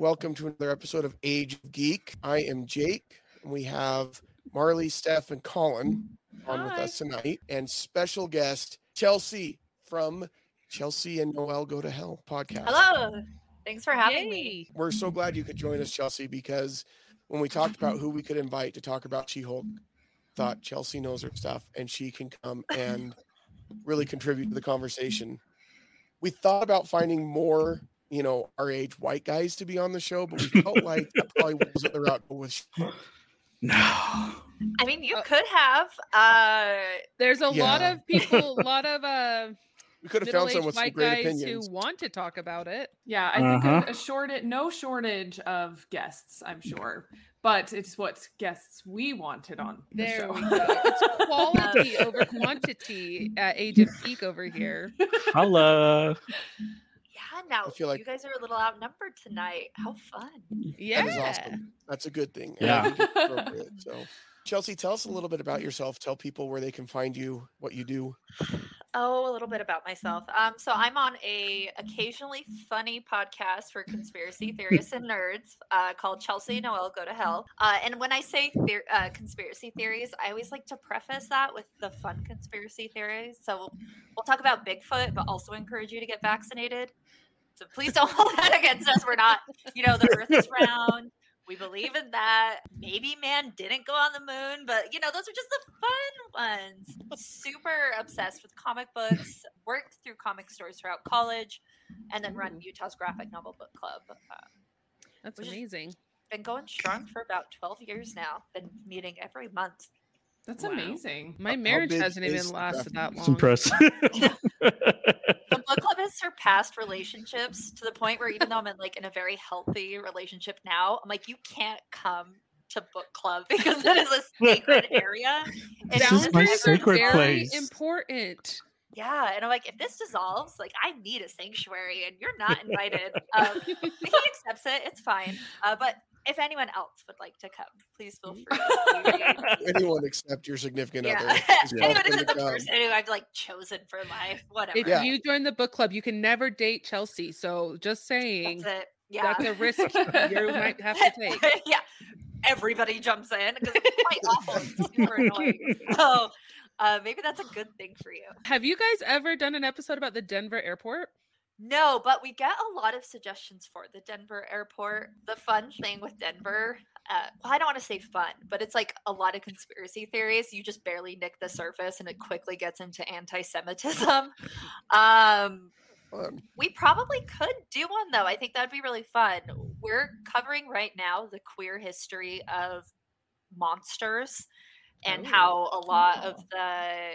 Welcome to another episode of Age of Geek. I am Jake, and we have Marley, Steph, and Colin on with us tonight, and special guest Chelsy from Chelsy and Noelle Go to Hell podcast. Hello. Thanks for having me. We're so glad you could join us, Chelsy, because when we talked about who we could invite to talk about She Hulk, thought Chelsy knows her stuff and she can come and really contribute to the conversation. We thought about finding more, you know, our age white guys to be on the show, but we felt like that probably wasn't the route to with. No. I mean, you Uh, could have. Uh, There's a lot of people, a lot of uh, We could have found middle-aged someone with some white great guys opinions. who want to talk about it. Yeah, I think Uh-huh. a, a shortage, no shortage of guests, I'm sure. But it's what guests we wanted on the There show. we go. It's quality over quantity at Age of Geek over here. Holla. Yeah, now I feel like- you guys are a little outnumbered tonight. How fun. Mm-hmm. Yeah. That is awesome. That's a good thing. Yeah. I think it's appropriate, So, Chelsy, tell us a little bit about yourself. Tell people where they can find you, what you do. Oh, a little bit about myself. Um, so I'm on a occasionally funny podcast for conspiracy theorists and nerds uh, called Chelsy and Noelle Go to Hell. Uh, and when I say theor- uh, conspiracy theories, I always like to preface that with the fun conspiracy theories. So we'll, we'll talk about Bigfoot, but also encourage you to get vaccinated. So please don't hold that against us. We're not, you know, the Earth is round. We believe in that. Maybe man didn't go on the moon, but you know, those are just the fun ones. Super obsessed with comic books, worked through comic stores throughout college, and then run Utah's graphic novel book club. Uh, That's amazing. been going strong for about 12 years now. Been meeting every month. That's Wow. amazing. My how marriage hasn't even lasted that long. It's long. impressive. The book club has surpassed relationships to the point where even though I'm in like in a very healthy relationship now, I'm like, you can't come to book club because it is a sacred area. And This it's is my sacred very place. important. Yeah, and I'm like, if this dissolves, like I need a sanctuary, and you're not invited. um, he accepts it; it's fine. Uh, but if anyone else would like to come, please feel free. Anyone except your significant yeah, other. is anyone welcome except the come. person who I've like chosen for life, whatever. If Yeah. you join the book club, you can never date Chelsy. So just saying, That's it. Yeah, that's a risk you might have to take. yeah, everybody jumps in because it's quite awful, and super annoying. So uh, maybe that's a good thing for you. Have you guys ever done an episode about the Denver airport? No, but we get a lot of suggestions for the Denver airport. The fun thing with Denver, uh, well, I don't want to say fun, but it's like a lot of conspiracy theories. You just barely nick the surface and it quickly gets into anti Semitism. Um, we probably could do one though. I think that'd be really fun. We're covering right now the queer history of monsters and Oh, how a lot of the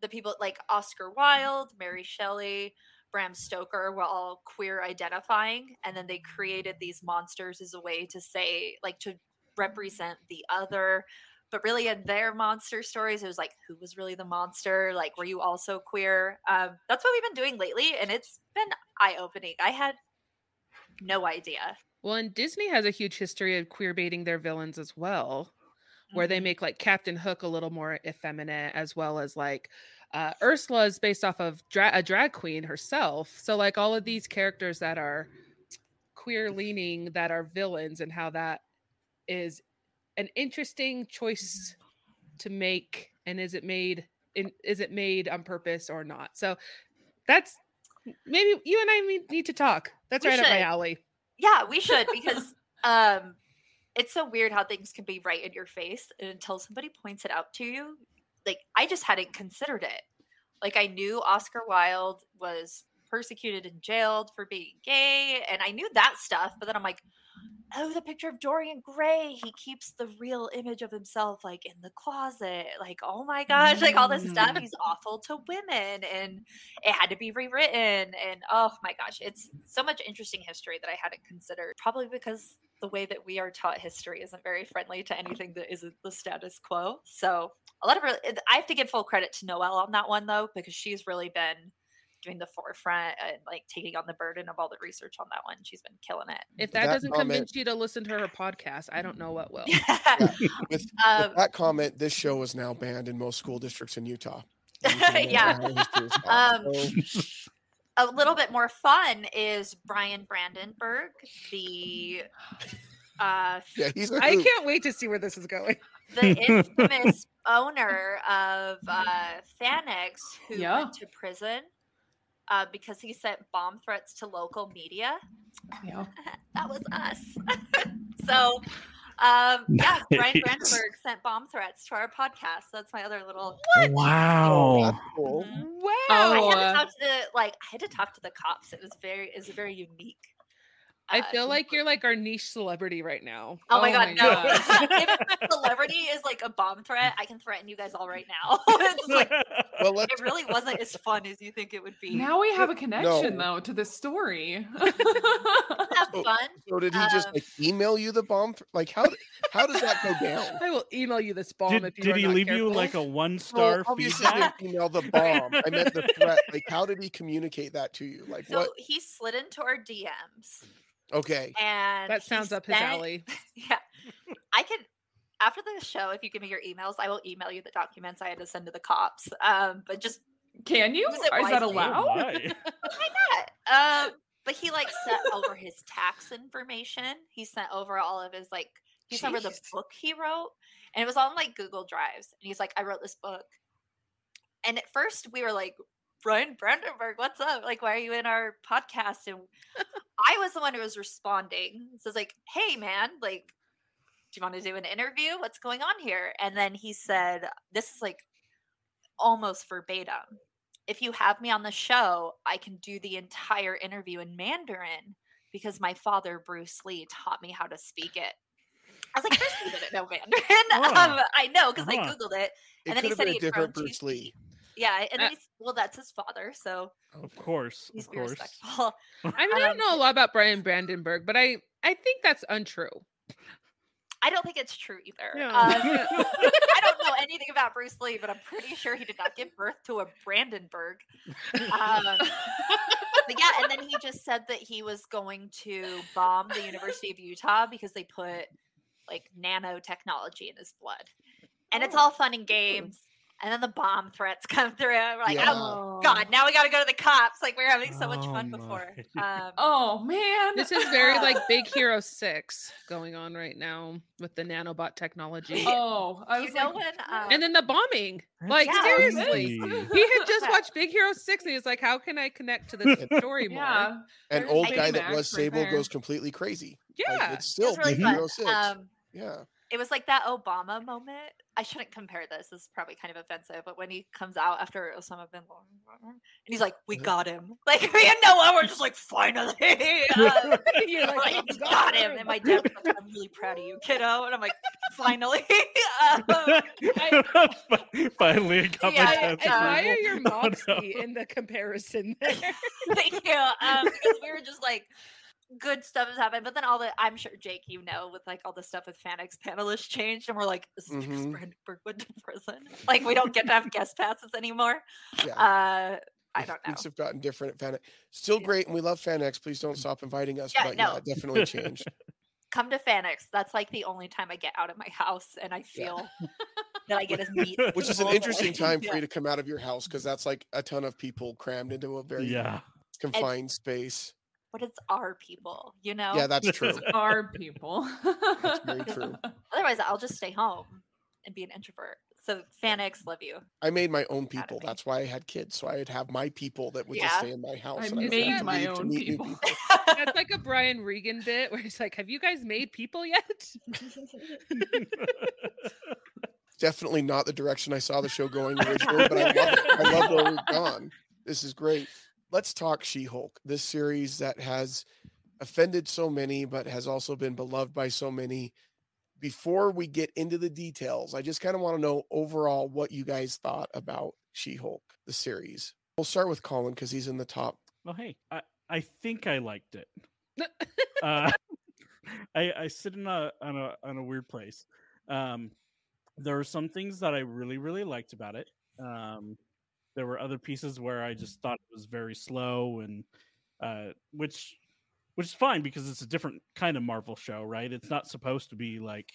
the people like Oscar Wilde, Mary Shelley, Bram Stoker were all queer identifying and then they created these monsters as a way to say like to represent the other. But really in their monster stories it was like who was really the monster? Like were you also queer? Um, that's what we've been doing lately and it's been eye-opening. I had no idea. Well, and Disney has a huge history of queer baiting their villains as well, where they Mhm. make like Captain Hook a little more effeminate, as well as like uh, Ursula is based off of dra- a drag queen herself. So, like all of these characters that are queer leaning that are villains, and how that is an interesting choice to make. And is it made in, is it made on purpose or not? So, that's maybe you and I need- to talk. That's We right up my alley. yeah we should because um it's so weird how things can be right in your face and until somebody points it out to you like i just hadn't considered it like i knew oscar wilde was persecuted and jailed for being gay and i knew that stuff but then i'm like oh the picture of dorian gray he keeps the real image of himself like in the closet like oh my gosh like all this stuff Mm. he's awful to women and it had to be rewritten and oh my gosh it's so much interesting history that i hadn't considered probably because the way that we are taught history isn't very friendly to anything that isn't the status quo so a lot of re- i have to give full credit to noelle on that one though because she's really been doing the forefront and like taking on the burden of all the research on that one she's been killing it If that, that doesn't comment- convince you to listen to her podcast, I don't know what will. Yeah, with, um, with that comment, this show is now banned in most school districts in Utah. You can know Yeah. how history is taught. Um, So, a little bit more fun is Bryan Brandenburg, the uh, Yeah, he's a I can't wait to see where this is going. the infamous owner of uh, FanX who Yeah. went to prison uh, because he sent bomb threats to local media. Yeah. that was us. so, um, yeah, Bryan Nice. Brandenburg sent bomb threats to our podcast. That's my other little. Oh, Wow. that's cool. Wow. I Oh, had uh, to talk to the like. I had to talk to the cops. It was very. It was very unique. I uh, feel like you're like our niche celebrity right now. Oh, my god, no! God. if a celebrity is like a bomb threat, I can threaten you guys all right now. it's like Well, it really wasn't as fun as you think it would be. Now we have a connection No. though to this story. Have Oh, fun. So did he just Um, like email you the bomb? th- Like how how does that go down? I will email you this bomb Did, if you did he not leave you like a one Well, star obviously feedback? didn't email the bomb. I meant the threat. Like how did he communicate that to you? Like So what? he slid into our DMs Okay. and That sounds up his sent- alley. Yeah, I can. After the show, if you give me your emails, I will email you the documents I had to send to the cops. Um, but just Can you? Is it Is that allowed? Why? why not? Um, but he like sent over his tax information. He sent over all of his like he sent over the book he wrote, and it was on like Google Drives. And he's like, I wrote this book. And at first we were like, Bryan Brandenburg, what's up? Like, why are you in our podcast? And I was the one who was responding. So it's like, hey man, like, do you want to do an interview? What's going on here? And then he said, This is like almost verbatim. If you have me on the show, I can do the entire interview in Mandarin because my father, Bruce Lee, taught me how to speak it. I was like, Bruce Lee didn't know Mandarin. Huh. Um, I know because I Googled it. It And then could he have said a he had grown different Bruce teeth. Lee. Yeah. And then Uh, he's, well, that's his father. So Of course. he's Of course. respectful. I mean, I Um, don't know a lot about Bryan Brandenburg, but I I think that's untrue. I don't think it's true either. Um, I don't know anything about Bruce Lee, but I'm pretty sure he did not give birth to a Brandenburg. Um, but yeah, and then he just said that he was going to bomb the University of Utah because they put like nanotechnology in his blood. And it's Oh. all fun and games. And then the bomb threats come through. and We're like, Yeah. oh God, now we got to go to the cops. Like we were having so much Oh fun before. Um, Oh man. This is very like Big Hero Six going on right now with the nanobot technology. Oh, I you was know like, when? Um, And then the bombing. Like Yeah. seriously. Crazy. He had just watched Big Hero 6 and he was like, How can I connect to this story more? yeah. An old guy that was Sable there. goes completely crazy. Like, Yeah. it's still was really Big fun. Hero Six. Um, yeah. It was like that Obama moment. I shouldn't compare this. This is probably kind of offensive, but when he comes out after Osama bin Laden, and he's like, "We got him!" Like me and Noah were just like, "Finally, uh, You're like, like, "We "We got, him!" him." And my dad was like, "I'm really proud of you, kiddo." And I'm like, "Finally!" um, Finally, I got Yeah, my I chance. admire your Oh, no. in the comparison there. Thank you. Um, because we were just like, good stuff has happened, but then all the I'm sure Jake, you know, with like all the stuff with FanX panelists changed, and we're like, this is because Mhm. Brandenburg went to prison. Like we don't get to have guest passes anymore. Yeah. Uh, I don't know. Things have gotten different at FanX. Still Yeah. great, and we love FanX. Please don't stop inviting us. Yeah, but yeah, no. it definitely changed. Come to FanX. That's like the only time I get out of my house, and I Yeah. feel that I get to meet. Which is an interesting that- time for Yeah. you to come out of your house because that's like a ton of people crammed into a very Yeah. confined space. But it's our people, you know. Yeah, that's true. Our people. That's very true. Otherwise, I'll just stay home and be an introvert. So FanX, love you. I made my own people. That's why I had kids. So I'd have my people that would just stay in my house. I and made have to my own meet new people. That's like a Brian Regan bit where he's like, Have you guys made people yet? Definitely not the direction I saw the show going originally, but I love it. I love where we've gone. This is great. Let's talk She Hulk, this series that has offended so many, but has also been beloved by so many. Before we get into the details, I just kind of want to know overall what you guys thought about She Hulk, the series. We'll start with Colin because he's in the top. Well, hey, I, I think I liked it. uh, I I sit in a on a on a weird place. Um, there are some things that I really really liked about it. Um, there were other pieces where I just thought it was very slow and uh, which which is fine because it's a different kind of Marvel show, right? It's not supposed to be like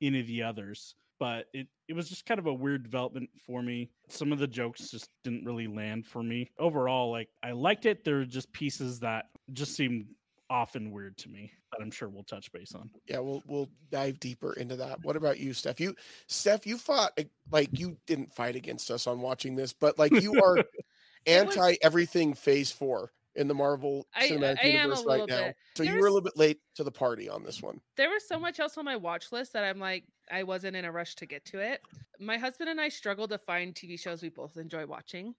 any of the others. but it, it was just kind of a weird development for me. Some of the jokes just didn't really land for me. Overall, like I liked it. There were just pieces that just seemed often weird to me that I'm sure we'll touch base on. Yeah, we'll we'll dive deeper into that. What about you, Steph? You Steph, you fought eh, like you didn't fight against us on watching this, but like you are anti everything phase four in the Marvel Cinematic I, I Universe right now. Bit. So you were a little bit late to the party on this one. There was so much else on my watch list that I'm like, I wasn't in a rush to get to it. My husband and I struggle to find TV shows we both enjoy watching,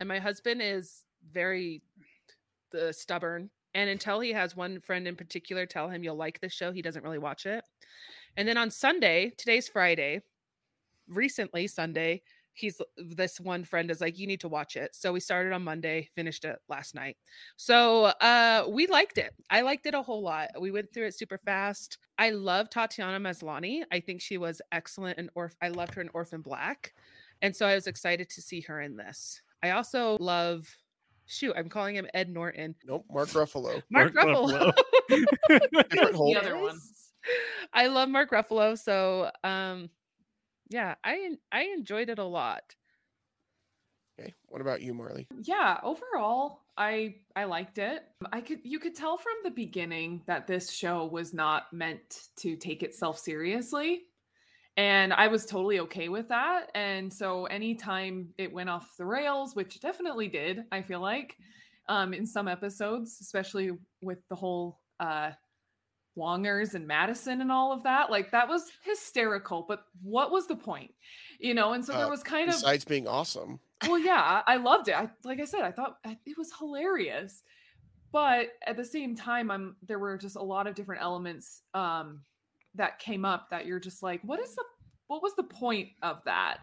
and my husband is very the stubborn. And until he has one friend in particular tell him you'll like this show, he doesn't really watch it. And then on Sunday, today's Friday, recently Sunday, he's this one friend is like you need to watch it. So we started on monday finished it last night. So uh we liked it. I liked it a whole lot. We went through it super fast. I love tatiana maslany. I think she was excellent in orph i loved her in orphan black. And so i was excited to see her in this. I also love shoot i'm calling him ed norton nope mark ruffalo mark, mark ruffalo, ruffalo. the other one i love mark ruffalo so um yeah, I I enjoyed it a lot. Okay, what about you, Marley? Yeah, overall, I I liked it. I could you could tell from the beginning that this show was not meant to take itself seriously. And I was totally okay with that. And so anytime it went off the rails, which definitely did, I feel like, um, in some episodes, especially with the whole uh Wongers and Madisynn and all of that. Like that was hysterical. But what was the point? You know, and so there uh, was kind besides of besides being awesome. Well, yeah, I, I loved it. I like I said, I thought it was hilarious. But at the same time, I'm there were just a lot of different elements um that came up that you're just like, what is the what was the point of that?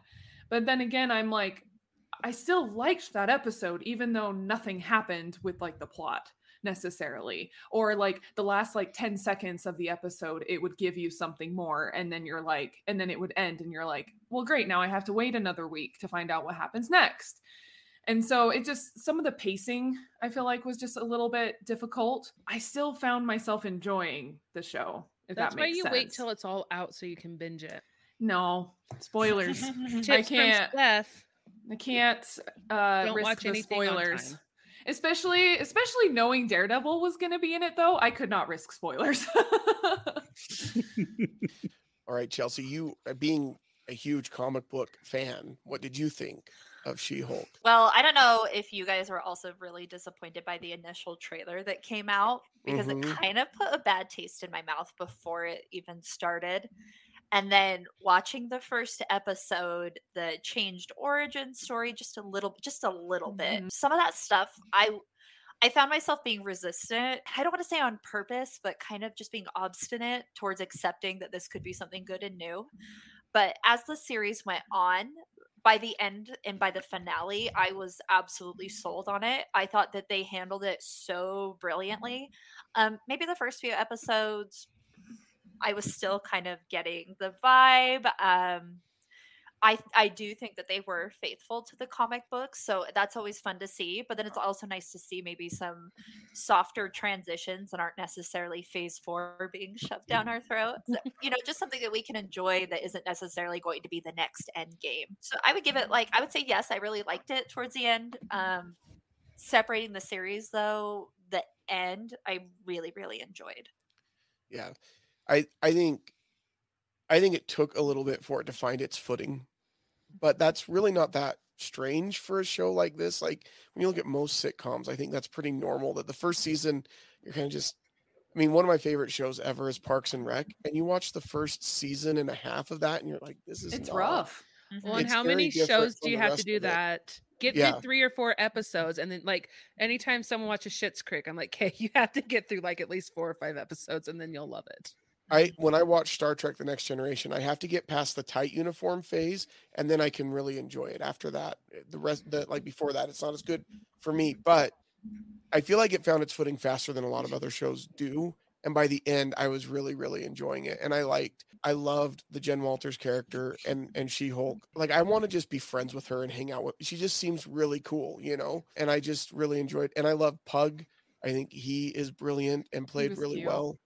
But then again, I'm like, I still liked that episode, even though nothing happened with like the plot necessarily. Or like the last like 10 seconds of the episode it would give you something more and then you're like and then it would end and you're like well great now i have to wait another week to find out what happens next. And so it just some of the pacing i feel like was just a little bit difficult. I still found myself enjoying the show if that's that why you sense. wait till it's all out so you can binge it no spoilers i can't i can't uh Don't risk watch the spoilers especially especially knowing Daredevil was going to be in it though. I could not risk spoilers. All right, Chelsy, you uh, being a huge comic book fan, what did you think of She-Hulk? Well, I don't know if you guys were also really disappointed by the initial trailer that came out because mm-hmm. it kind of put a bad taste in my mouth before it even started and then watching the first episode the changed origin story just a little just a little mm-hmm. bit some of that stuff i i found myself being resistant i don't want to say on purpose but kind of just being obstinate towards accepting that this could be something good and new but as the series went on by the end and by the finale i was absolutely sold on it. I thought that they handled it so brilliantly. Um maybe the first few episodes I was still kind of getting the vibe. Um, I I do think that they were faithful to the comic books, so that's always fun to see. But then it's also nice to see maybe some softer transitions that aren't necessarily phase four being shoved down our throats. You know, just something that we can enjoy that isn't necessarily going to be the next end game. So I would give it like I would say yes, I really liked it towards the end. Um, separating the series though, the end I really really enjoyed. Yeah, I I think I think it took a little bit for it to find its footing, but that's really not that strange for a show like this. Like when you look at most sitcoms, I think that's pretty normal. That the first season you're kind of just. I mean, one of my favorite shows ever is Parks and Rec, and you watch the first season and a half of that, and you're like, "This is it's not, rough." Mm-hmm. Well, and how many shows do you have to do that? Get yeah. through three or four episodes, and then like anytime someone watches Schitt's Creek, I'm like, "Okay, you have to get through like at least four or five episodes, and then you'll love it." I when I watch Star Trek: The Next Generation, I have to get past the tight uniform phase, and then I can really enjoy it. After that, eh, the rest, the, like before that, it's not as good for me. But I feel like it found its footing faster than a lot of other shows do. And by the end, I was really, really enjoying it, and I liked, I loved the Jen Walters character and and She Hulk. Like I want to just be friends with her and hang out with. She just seems really cool, you know. And I just really enjoyed. And I love Pug. I think he is brilliant and played really cute. well.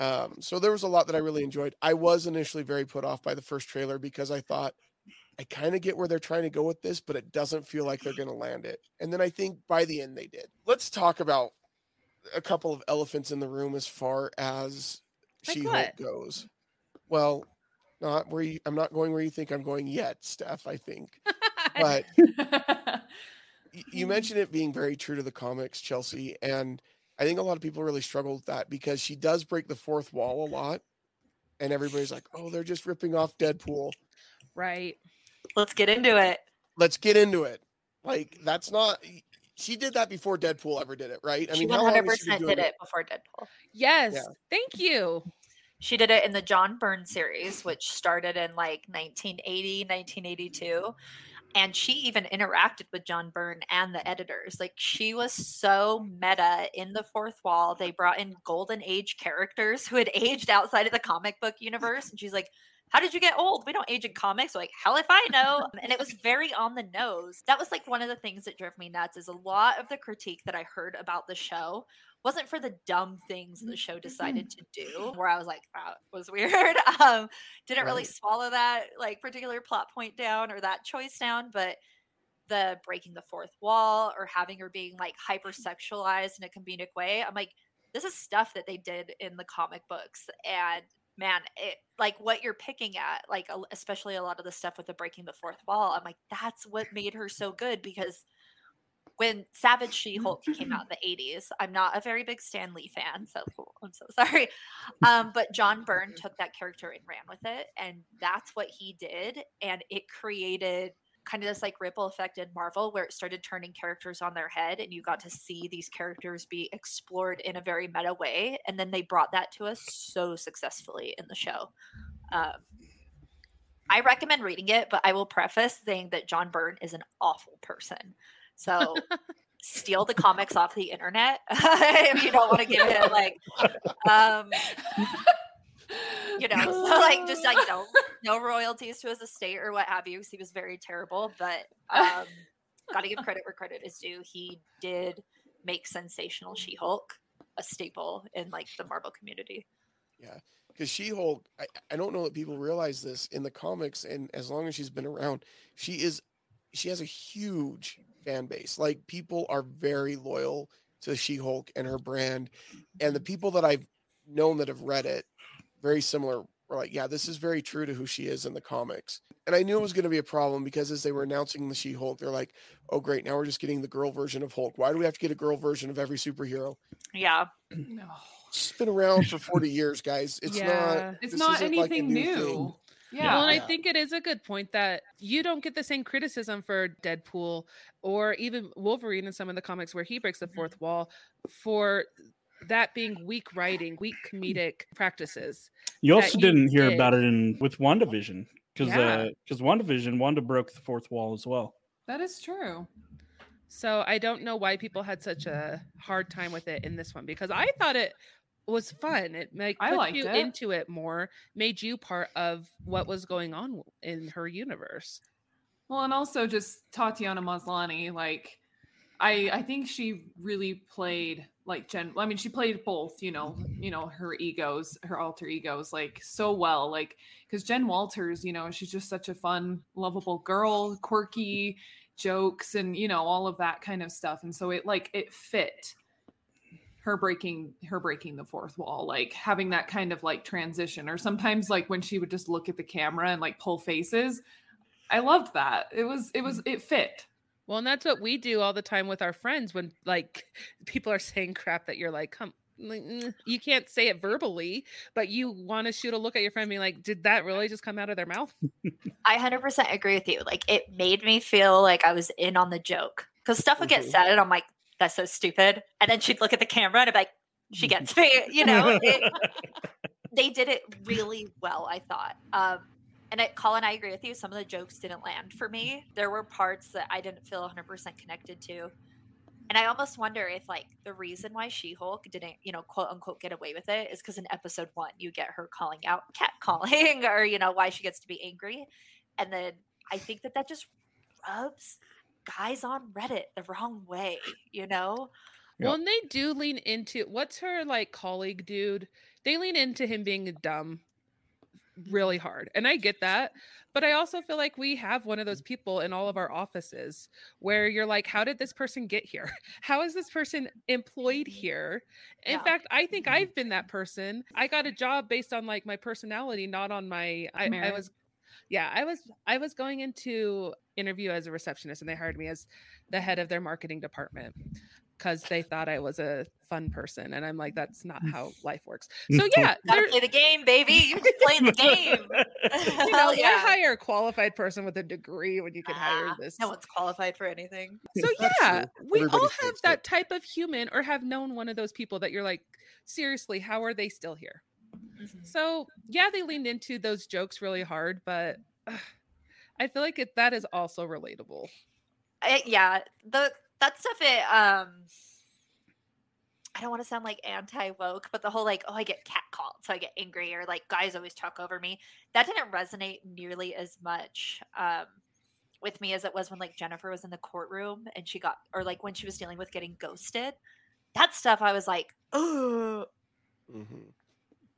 Um, so there was a lot that I really enjoyed. I was initially very put off by the first trailer because I thought I kind of get where they're trying to go with this, but it doesn't feel like they're going to land it. And then I think by the end they did. Let's talk about a couple of elephants in the room as far as Like She Hulk goes. Well, not where you, I'm not going where you think I'm going yet, Steph. I think, but you mentioned it being very true to the comics, Chelsy, and I think a lot of people really struggle with that because she does break the fourth wall a lot, and everybody's like, "Oh, they're just ripping off Deadpool." right. Let's get into it. Let's get into it. Like that's not. She did that before Deadpool ever did it, right? she mean, long 100% she did it before Deadpool. Yes. Thank you. She did it in the John Byrne series, which started in like 1980, 1982. And she even interacted with John Byrne and the editors. Like she was so meta in the fourth wall. They brought in golden age characters who had aged outside of the comic book universe. And she's like, How did you get old? We don't age in comics. Like, hell if I know. And it was very on the nose. That was like one of the things that drove me nuts is a lot of the critique that I heard about the show wasn't for the dumb things the show decided to do where i was like that was weird. Um didn't really swallow that like particular plot point down or that choice down but the breaking the fourth wall or having her being like hypersexualized in a comedic way i'm like this is stuff that they did in the comic books and man it like what you're picking at like especially a lot of the stuff with the breaking the fourth wall i'm like that's what made her so good because when Savage She Hulk came out in the 80s, I'm not a very big Stan Lee fan, so I'm so sorry. Um, but John Byrne took that character and ran with it, and that's what he did. And it created kind of this like ripple effect in Marvel where it started turning characters on their head, and you got to see these characters be explored in a very meta way. And then they brought that to us so successfully in the show. Um, I recommend reading it, but I will preface saying that John Byrne is an awful person. So steal the comics off the internet if you don't want to give it like um you know so like just like no no royalties to his estate or what have you because he was very terrible but um gotta give credit where credit is due. He did make sensational she-hulk a staple in like the marvel community. Yeah because She-Hulk, I, I don't know that people realize this in the comics, and as long as she's been around, she is she has a huge fan base. Like people are very loyal to She-Hulk and her brand, and the mm-hmm. people that I've known that have read it, very similar, were like, yeah, this is very true to who she is in the comics. And I knew it was going to be a problem because as they were announcing the She-Hulk, they're like, oh great, now we're just getting the girl version of Hulk. Why do we have to get a girl version of every superhero? yeah no. She's been around for 40 years, guys. It's Yeah. not. It's not isn't like anything new new. Thing. Yeah. Well, and Yeah. I think it is a good point that you don't get the same criticism for Deadpool or even Wolverine in some of the comics where he breaks the Mm-hmm. fourth wall for that being weak writing, weak comedic practices. You also didn't hear did. about it in with WandaVision because Yeah. because WandaVision Wanda broke the fourth wall as well. that is true. So I don't know why people had such a hard time with it in this one because I thought it was fun. It like I put you it. into it more, made you part of what was going on in her universe. Well, and also just Tatiana Maslany, like I I think she really played like Jen. I mean, she played both, you know, you know, her egos, her alter egos, like so well. Like because Jen Walters, you know, she's just such a fun, lovable girl, quirky jokes, and you know all of that kind of stuff. And so it like it fit her breaking her breaking the fourth wall like having that kind of like transition or sometimes like when she would just look at the camera and like pull faces I loved that. It was it was it fit. Well, and that's what we do all the time with our friends when like people are saying crap that you're like, come, mm, you can't say it verbally, but you want to shoot a look at your friend, and be like, did that really just come out of their mouth? I 100% agree with you. Like, it made me feel like I was in on the joke because stuff would get Mhm. said, and I'm like, that's so stupid. And then she'd look at the camera and be like, she gets me, you know? It, they did it really well, I thought. Um, and it, Colin, I agree with you. Some of the jokes didn't land for me. There were parts that I didn't feel 100% connected to. And I almost wonder if, like, the reason why She Hulk didn't, you know, quote unquote, get away with it is because in episode one, you get her calling out cat calling or, you know, why she gets to be angry. And then I think that that just rubs guys on Reddit the wrong way, you know? Yeah. Well, and they do lean into what's her like colleague dude? they lean into him being dumb really hard. And I get that. But I also feel like we have one of those people in all of our offices where you're like, how did this person get here? How is this person employed mm-hmm. here? In Yeah. fact, I think mm-hmm. I've been that person. I got a job based on like my personality, not on my I, I was yeah, I was I was going into interview as a receptionist and they hired me as the head of their marketing department because they thought I was a fun person. And I'm like, that's not how life works. So yeah, Gotta play the game, baby. You're just playing the game. you know, Hell yeah. hire a qualified person with a degree when you can hire Ah, this? No one's qualified for anything. So yeah, true. we all have that it. type of human or have known one of those people that you're like, seriously, how are they still here? So yeah, they leaned into those jokes really hard, but ugh, I feel like it, that is also relatable. I, yeah, the that stuff. It um, I don't want to sound like anti woke, but the whole like, oh, I get catcalled, so I get angry, or like guys always talk over me. That didn't resonate nearly as much um with me as it was when like Jennifer was in the courtroom and she got, or like when she was dealing with getting ghosted. That stuff, I was like, oh, Mhm.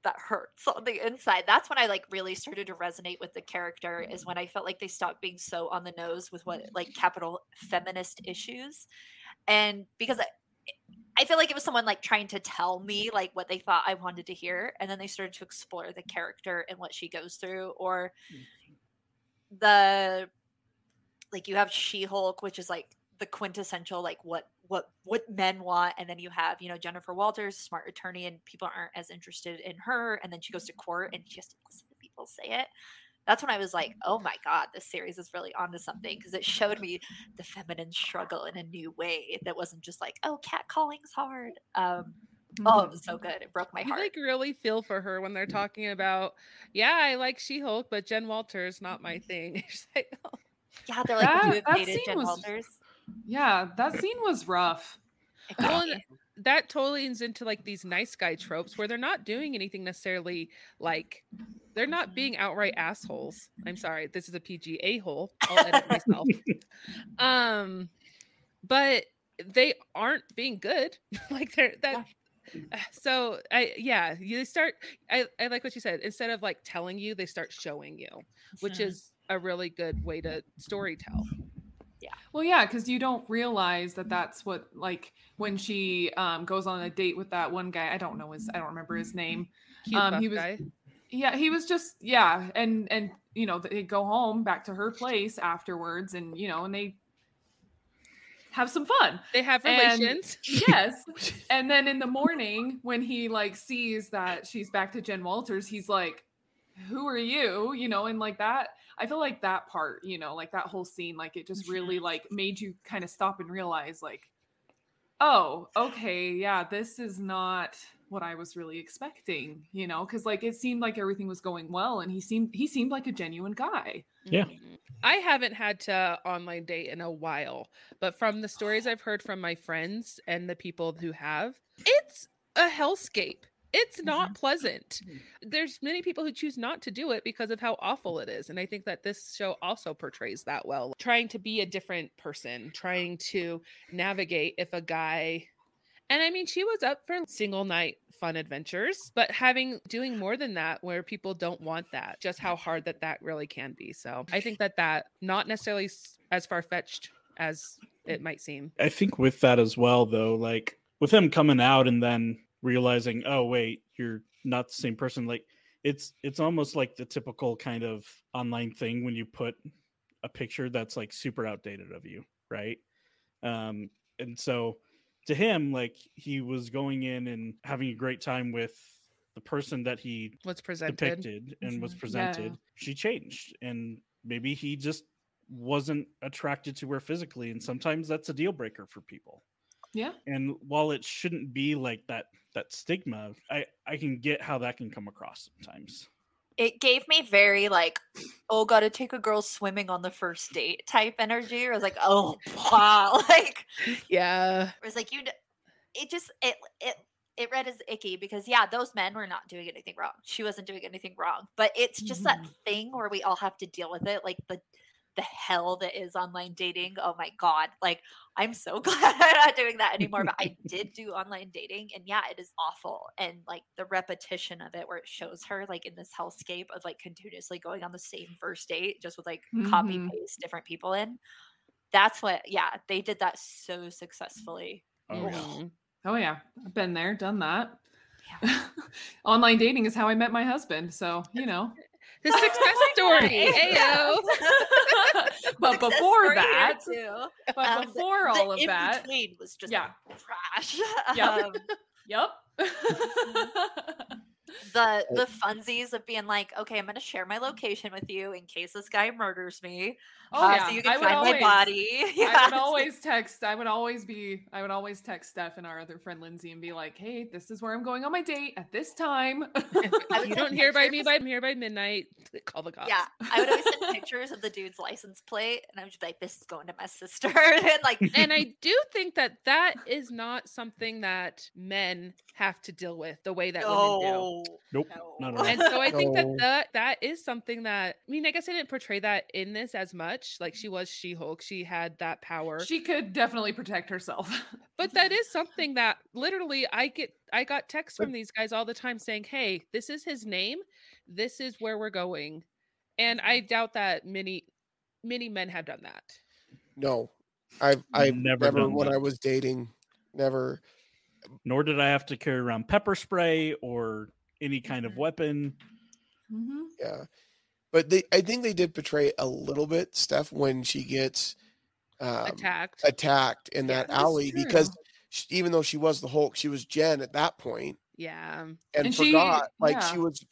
That hurts on the inside. That's when I like really started to resonate with the character is mm-hmm. when I felt like they stopped being so on the nose with what like mm-hmm. capital feminist issues. And because I, I feel like it was someone like trying to tell me like what they thought I wanted to hear and then they started to explore the character and what she goes through or mm-hmm. the like you have She-Hulk which is like the quintessential like what what what men want and then you have you know jennifer walters smart attorney and people aren't as interested in her and then she goes to mm-hmm. court and she has to listen to people say it. That's when i was like mm-hmm. oh my god this series is really onto something because it showed me the feminine struggle in a new way that wasn't just like oh catcalling's hard. Um oh it was so mm-hmm. good. It broke my You heart. like really feel for her when they're talking about, yeah, I like She-Hulk, but Jen Walters not my thing. She's like, oh, yeah they're like That- you have that dated scene jen was- walters Yeah, that scene was rough. Well, and that totally leans into like these nice guy tropes where they're not doing anything necessarily like they're not being outright assholes. I'm sorry, this is a PG a hole. I'll edit myself. um, but they aren't being good. like they're that. So I yeah, you start. I I like what you said. Instead of like telling you, they start showing you, which is a really good way to story tell. Well, yeah, because you don't realize that that's what like when she um goes on a date with that one guy. I don't know his. I don't remember his name. Cute Um, he was- guy. Yeah, he was just yeah, and and you know they go home back to her place afterwards, and you know, and they have some fun. They have and- relations. Yes, and then in the morning when he like sees that she's back to Jen Walters, he's like, "Who are you?" You know, and like that. I feel like that part, you know, like that whole scene, like it just really like made you kind of stop and realize, like, oh, okay, yeah, this is not what I was really expecting, you know, because like it seemed like everything was going well, and he seemed he seemed like a genuine guy. Yeah. Mhm. I haven't had to online date in a while, but from the stories I've heard from my friends and the people who have, it's a hellscape. It's not mm-hmm. pleasant. Mm-hmm. There's many people who choose not to do it because of how awful it is. And I think that this show also portrays that well. Trying to be a different person, trying to navigate if a guy and I mean, she was up for single night fun adventures, but having doing more than that, where people don't want that, just how hard that that really can be. So I think that that not necessarily as far fetched as it might seem. I think with that as well, though, like with him coming out and then realizing, oh wait, you're not the same person. Like it's it's almost like the typical kind of online thing when you put a picture that's like super outdated of you, right? Um, and so to him, like he was going in and having a great time with the person that he was presented. depicted and was Mhm. presented, Yeah. she changed. And maybe he just wasn't attracted to her physically. And sometimes that's a deal breaker for people. Yeah. And while it shouldn't be like that that stigma, I, I can get how that can come across sometimes. it gave me very like oh gotta take a girl swimming on the first date type energy or I was like oh wow like Yeah. it was like you d- it just it it it read as icky because yeah those men were not doing anything wrong she wasn't doing anything wrong but it's just that Mhm. thing where we all have to deal with it like the the hell that is online dating. Oh my god. Like I'm so glad I'm not doing that anymore. But I did do online dating and yeah, it is awful. And like the repetition of it where it shows her like in this hellscape of like continuously going on the same first date just with like copy Mhm. paste different people in. That's what yeah, they did that so successfully. Oh, yeah. Oh yeah, I've been there, done that. Yeah. Online dating is how I met my husband, so you know. The success story. Ayo. but Success before that, but Um, before the all of in that, between was just yeah. trash. Yep. Um, yep. The the funsies of being like, okay, I'm gonna share my location with you in case this guy murders me. oh uh, yeah, so you can I find always, my body. I Yeah, would always text. I would always be. I would always text Steph and our other friend Lindsay and be like, "Hey, this is where I'm going on my date at this time." I you don't hear by me by here by midnight, call the cops. Yeah, I would always send pictures of the dude's license plate, and I would just be like, "This is going to my sister," and like, and I do think that that is not something that men have to deal with the way that women do. No, Nope, no. not at all. And so I think that No. that that is something that I mean, I guess I didn't portray that in this as much. Like she was She-Hulk, she had that power. she could definitely protect herself. but that is something that literally I get I got texts from these guys all the time saying, "Hey, this is his name. This is where we're going." And I doubt that many many men have done that. No, I've I've Never never, when that. I was dating, never. Nor did I have to carry around pepper spray or any kind of Mhm. weapon. Mhm. Yeah, but they I think they did portray a little bit Steph when she gets um, Attacked. attacked in that That's alley because she, even though she was the Hulk, she was Jen at that point yeah. and, And she- forgot like she was.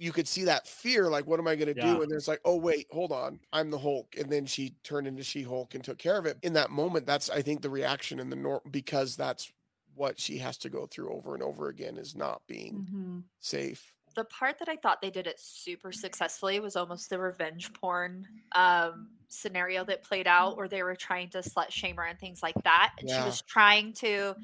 You could see that fear, like, what am I going to Yeah. do? And there's like, oh wait, hold on, I'm the Hulk, and then she turned into She Hulk and took care of it. In that moment, that's I think the reaction in the norm because that's what she has to go through over and over again is not being Mhm. safe. the part that I thought they did it super successfully was almost the revenge porn um, scenario that played out, where they were trying to slut shame her and things like that. And she was trying to,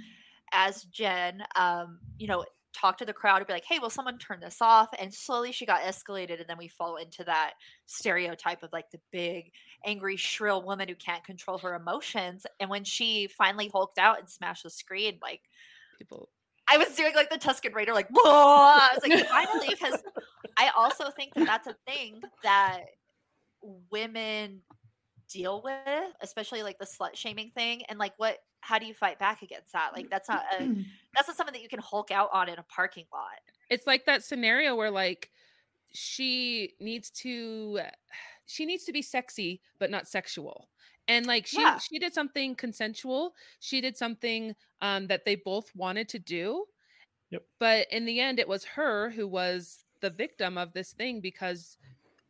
as Jen, um, you know, talk to the crowd and be like, "Hey, will someone turn this off?" And slowly she got escalated, and then we fall into that stereotype of like the big, angry, shrill woman who can't control her emotions. And when she finally hulked out and smashed the screen, like People I was doing like the Tusken Raider, like, whoa! I was like, finally, because I also think that that's a thing that women deal with, especially like the slut shaming thing. And like, what, how do you fight back against that? Like, that's not a, that's not something that you can hulk out on in a parking lot. it's like that scenario where like she needs to she needs to be sexy but not sexual and like she Yeah. she did something consensual she did something um that they both wanted to do Yep. but in the end it was her who was the victim of this thing because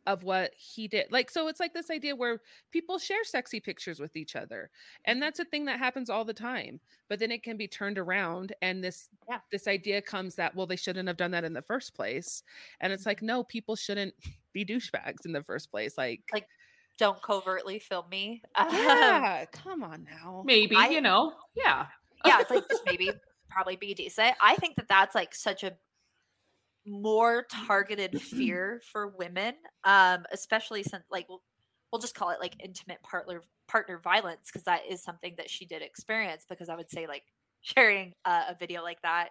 of what he did like so it's like this idea where people share sexy pictures with each other and that's a thing that happens all the time but then it can be turned around and this Yeah. this idea comes that well they shouldn't have done that in the first place and it's like no people shouldn't be douchebags in the first place like, Like, Don't covertly film me. Um, yeah come on now Maybe I- you know, yeah. yeah, it's like just maybe probably be decent. I think that that's like such a more targeted fear for women, um, especially since like we'll, we'll just call it like intimate partner partner violence because that is something that she did experience. Because I would say like sharing uh, a video like that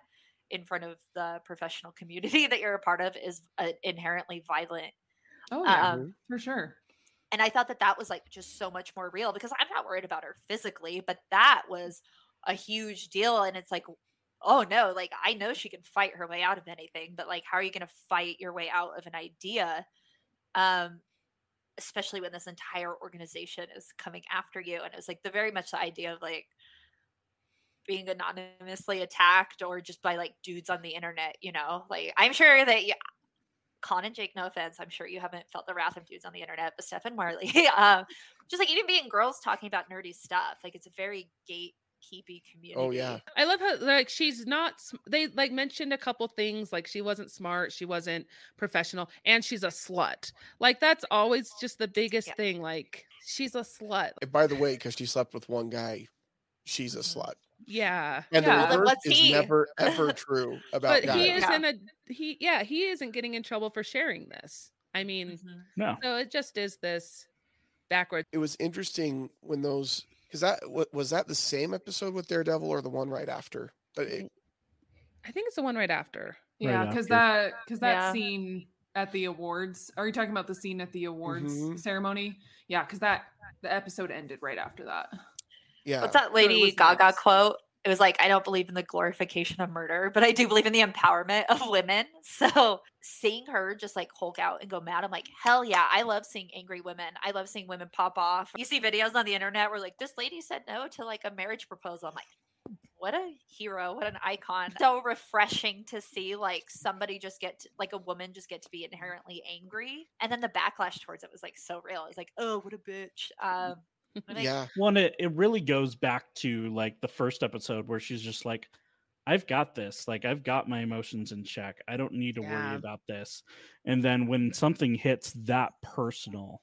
in front of the professional community that you're a part of is uh, inherently violent. Oh yeah, Um, for sure. and I thought that that was like just so much more real because I'm not worried about her physically, but that was a huge deal. And it's like, oh no, like I know she can fight her way out of anything, but like, how are you going to fight your way out of an idea? Um, especially when this entire organization is coming after you. And it was like the very much the idea of like being anonymously attacked or just by like dudes on the internet, you know, like I'm sure that you, Con and Jake, no offense, I'm sure you haven't felt the wrath of dudes on the internet, but Steph Marley, um, just like even being girls talking about nerdy stuff, like it's a very gatekeepy community. Oh yeah, I love how like she's not. They like mentioned a couple things like she wasn't smart, she wasn't professional, and she's a slut. Like that's always just the biggest Yeah. thing. Like she's a slut. And by the way, because she slept with one guy, she's a slut. Yeah, And Yeah. the Well, reverse what's is he? never ever true about that. but guys. he is Yeah. in a he. Yeah, he isn't getting in trouble for sharing this. I mean, Mhm. No. so it just is this. backwards. It was interesting when those because that was that the same episode with Daredevil or the one right after. It, I think it's the one right after. Yeah, because after. that because that Yeah. scene at the awards. Are you talking about the scene at the awards Mhm. ceremony? Yeah, because that the episode ended right after that. yeah, What's that Lady was Gaga nice. quote? It was like, I don't believe in the glorification of murder, but I do believe in the empowerment of women. So seeing her just like Hulk out and go mad, I'm like, hell yeah, I love seeing angry women. I love seeing women pop off. You see videos on the internet where like this lady said no to like a marriage proposal. I'm like, what a hero, what an icon. So refreshing to see like somebody just get to, like a woman just get to be inherently angry. And then the backlash towards it was like so real. It's like, oh, what a bitch. Um, yeah, One, it, it really goes back to like the first episode where she's just like, I've got this. Like, I've got my emotions in check. I don't need to Yeah. worry about this. And then when something hits that personal,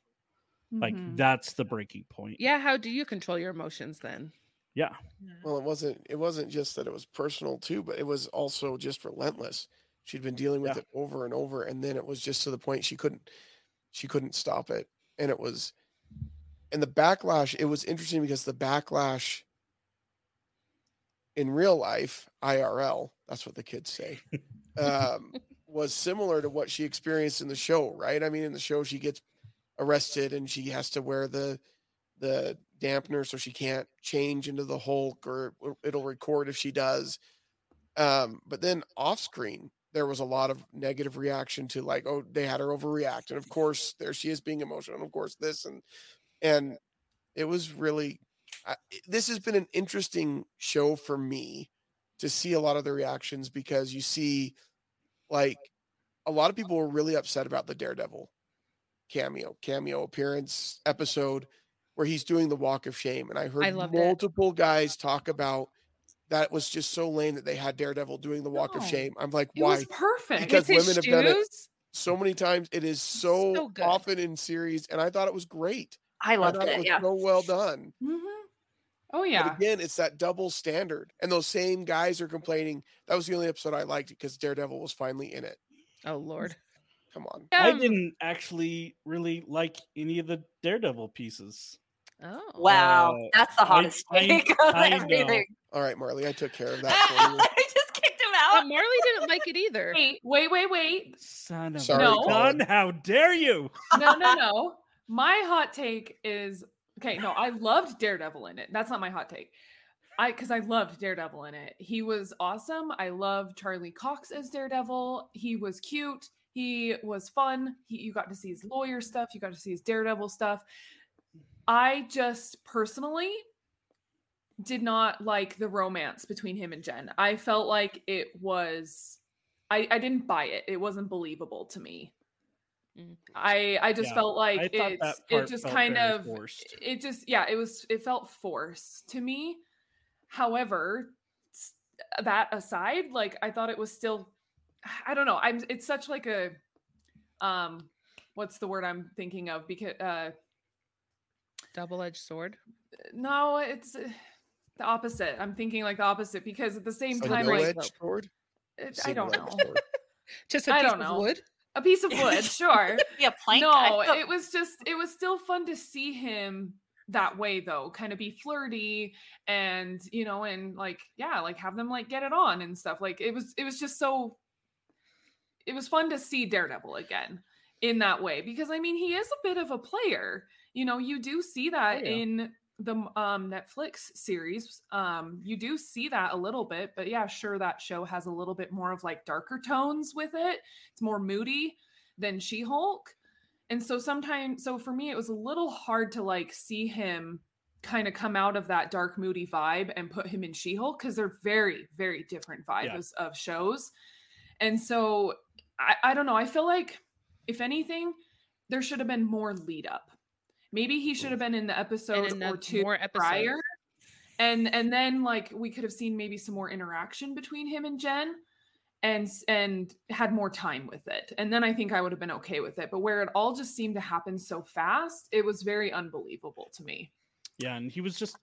like Mhm. that's the breaking point. Yeah, how do you control your emotions then? Yeah. Well, it wasn't. It wasn't just that it was personal too, but it was also just relentless. She'd been dealing with Yeah. it over and over, and then it was just to the point she couldn't. She couldn't stop it, and it was. And the backlash. It was interesting because the backlash. In real life, IRL, that's what the kids say, um, was similar to what she experienced in the show, right? I mean, in the show, she gets arrested and she has to wear the the dampener so she can't change into the Hulk or it'll record if she does. Um, but then off screen, there was a lot of negative reaction to like, oh, they had her overreact. And of course, there she is being emotional. And of course, this and and it was really I, this has been an interesting show for me to see a lot of the reactions because you see like a lot of people were really upset about the Daredevil cameo, cameo appearance episode where he's doing the walk of shame. And I heard it. multiple guys talk about that was just so lame that they had Daredevil doing the walk of shame. I'm like, It why? was perfect. Because his women have done it. So many times it is so, So often in series, and I thought it was great. I I loved thought it it. was Yeah. so well done. Mhm. Oh But yeah. again, it's that double standard. And those same guys are complaining. That was the only episode I liked because Daredevil was finally in it. Oh Lord. Come on. I Um, didn't actually really like any of the Daredevil pieces. Oh. Wow, Uh, that's the I- hottest I- take of I know. All right, Marley, I took care of that for you. I just kicked him But out. Marley didn't like it either. Wait, wait, wait, wait. Son of Sorry, a No. gun! How dare you? No, no, no. My hot take is okay. No, I loved Daredevil in it. That's not my hot take. I because I loved Daredevil in it. He was awesome. I loved Charlie Cox as Daredevil. He was cute. He was fun. He, you got to see his lawyer stuff. You got to see his Daredevil stuff. I just personally did not like the romance between him and Jen. I felt like it was I, I didn't buy it. It wasn't believable to me. Mm. I I just Yeah, felt like I it's it just kind of forced. it just yeah, it was it felt forced to me. However, that aside, like I thought it was still I don't know. I'm it's such like a um what's the word I'm thinking of because uh Double-edged sword. no, it's uh, the opposite. I'm thinking like the opposite because at the same So time like sword? it- I don't know. Just a I piece don't of know. wood. A piece of wood, sure. yeah, plank. No, it was just it was still fun to see him that way though, kind of be flirty and you know, and like yeah, like have them like get it on and stuff. Like it was it was just so it was fun to see Daredevil again in that way because I mean he is a bit of a player. You know, you do see that oh, yeah. in the um Netflix series. Um you do see that a little bit, but yeah, sure that show has a little bit more of like darker tones with it. It's more moody than She-Hulk. And so sometimes so for me it was a little hard to like see him kind of come out of that dark moody vibe and put him in She-Hulk because they're very very different vibes of shows. And so I, I don't know, I feel like if anything there should have been more lead up. Maybe he should have been in the episode And or two more prior episodes. and and then like we could have seen maybe some more interaction between him and Jen and and had more time with it and then i think i would have been okay with it but where it all just seemed to happen so fast it was very unbelievable to me Yeah, and he was just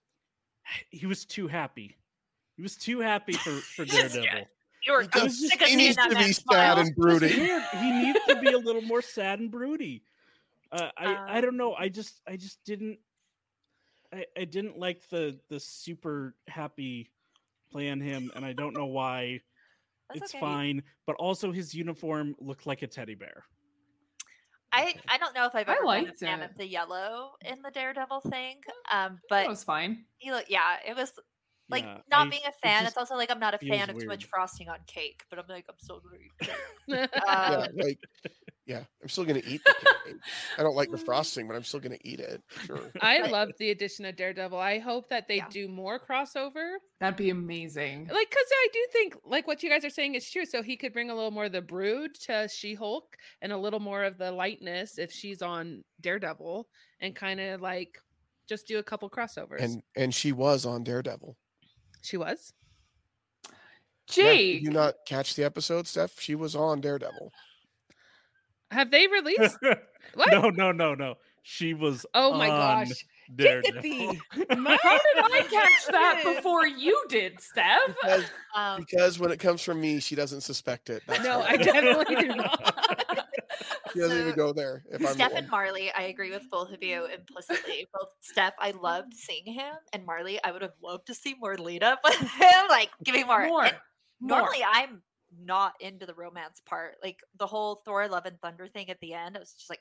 he was too happy. He was too happy for for Yes, yeah. Daredevil. you were He does- sick of he needs to be smile. sad and broody. He needs to be a little more sad and broody. Uh, I I Um, don't know. I just I just didn't. I, I didn't like the the super happy play on him, and I don't know why. It's okay. fine, but also his uniform looked like a teddy bear. I I don't know if I've I ever been a liked fan of the yellow in the Daredevil thing. Um, that but was fine. he look yeah, it was like Yeah, not I- being a it fan. just it's also like I'm not a fan of too much frosting on cake, but I'm like I'm so gonna yeah, Uh, like yeah, I'm still gonna eat the cake. I don't like the frosting, but I'm still gonna eat it. Sure. I love the addition of Daredevil. I hope that they Yeah. do more crossover. That'd be amazing. Like, because I do think, like, what you guys are saying is true. So he could bring a little more of the brood to She Hulk and a little more of the lightness if she's on Daredevil and kind of like just do a couple crossovers. And and she was on Daredevil. she was. Yeah, Jake, did you not catch the episode, Steph? She was on Daredevil. Have they released? What? no, no, no, no. She was. Oh my on gosh. Daredevil. My- how did I catch that before you did, Steph? Because, um, because when it comes from me, she doesn't suspect it. That's No, why. I definitely do not. She doesn't So, even go there. If I'm Steph and Marley, I agree with both of you implicitly. Both Steph, I loved seeing him, and Marley, I would have loved to see more lead up with him. Like, give me more. More. And More. normally, I'm not into the romance part. Like the whole Thor: Love and Thunder thing at the end, I was just like,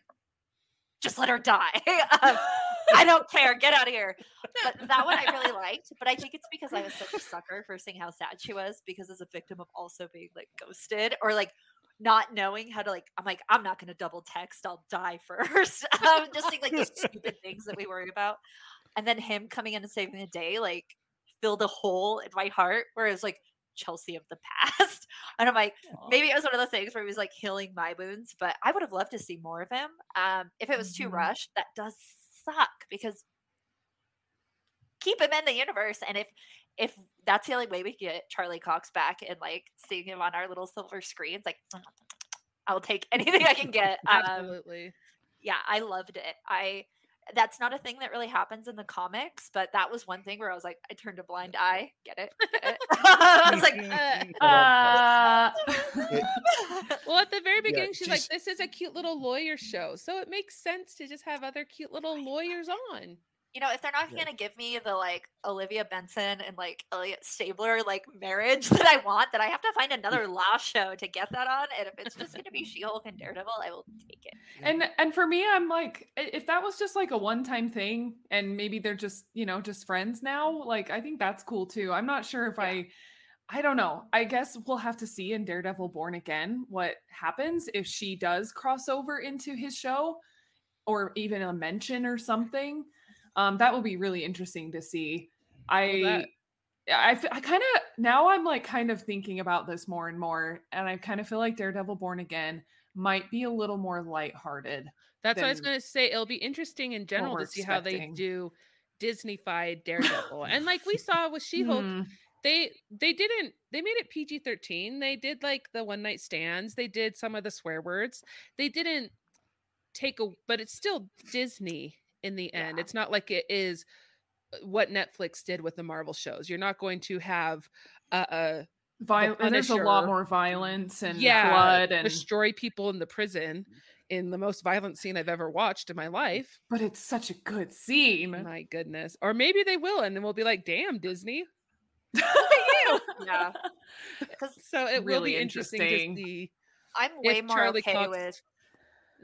just let her die. um, I don't care. Get out of here. But that one I really liked. But I think it's because I was such a sucker for seeing how sad she was because as a victim of also being like ghosted or like not knowing how to like I'm like, I'm not gonna double text, I'll die first. um, just think like the stupid things that we worry about. And then him coming in and saving the day, like filled a hole in my heart where it was like Chelsy of the past. And I'm like, maybe it was one of those things where he was like healing my wounds, but I would have loved to see more of him. Um, if it was too Mhm. rushed, that does suck because keep him in the universe. And if if that's the only way we get Charlie Cox back and like seeing him on our little silver screens, like I'll take anything I can get. Um, Absolutely. yeah, I loved it. I that's not a thing that really happens in the comics, but that was one thing where I was like, I turned a blind eye. Get it? Get it? I was like, Uh, Well, at the very Yeah, beginning, she's like, "This is a cute little lawyer show," so it makes sense to just have other cute little lawyers on. You know, if they're not Yeah. gonna give me the like Olivia Benson and like Elliot Stabler like marriage that I want, then I have to find another Law show to get that on. And if it's just gonna be She Hulk and Daredevil, I will take it. and and for me, I'm like, if that was just like a one time thing, and maybe they're just you know just friends now, like I think that's cool too. I'm not sure if Yeah. I. I don't know. I guess we'll have to see in Daredevil Born Again what happens if she does cross over into his show or even a mention or something. Um, that will be really interesting to see. I i I, I kind of now I'm like kind of thinking about this more and more, and I kind of feel like Daredevil Born Again might be a little more lighthearted. That's what I was going to say. It'll be interesting in general to see how they do Disney-fied Daredevil, and like we saw with She-Hulk, Hmm. they they didn't they made it PG-13. They did like the one night stands. They did some of the swear words. They didn't take a, but it's still Disney in the end. Yeah. It's not like it is uh, what Netflix did with the Marvel shows. You're not going to have a, a Viol- and there's a lot more violence and yeah, blood, and destroy people in the prison in the most violent scene I've ever watched in my life. but it's such a good scene. My goodness. Or maybe they will, and then we'll be like, damn, Disney. Yeah. So it will be interesting, interesting. to see I'm way if more Charlie okay Cox with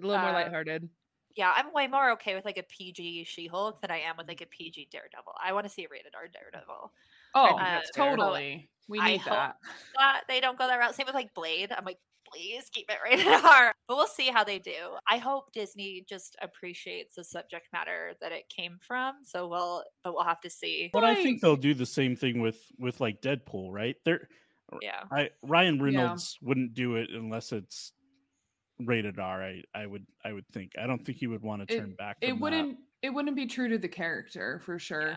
a little more uh, lighthearted. Yeah, I'm way more okay with like a PG She Hulk than I am with mm. like a PG Daredevil. I want to see a rated R Daredevil. oh, think that's totally. We need hope that. That they don't go that route. Same with like Blade. I'm like, please keep it rated R. But we'll see how they do. I hope Disney just appreciates the subject matter that it came from. So we'll, but we'll have to see. But I think they'll do the same thing with with like Deadpool, right? They're Yeah. I Ryan Reynolds wouldn't do it unless it's rated R. I I would I would think. I don't think he would want to It- turn back. it from that. wouldn't it wouldn't be true to the character for sure Yeah.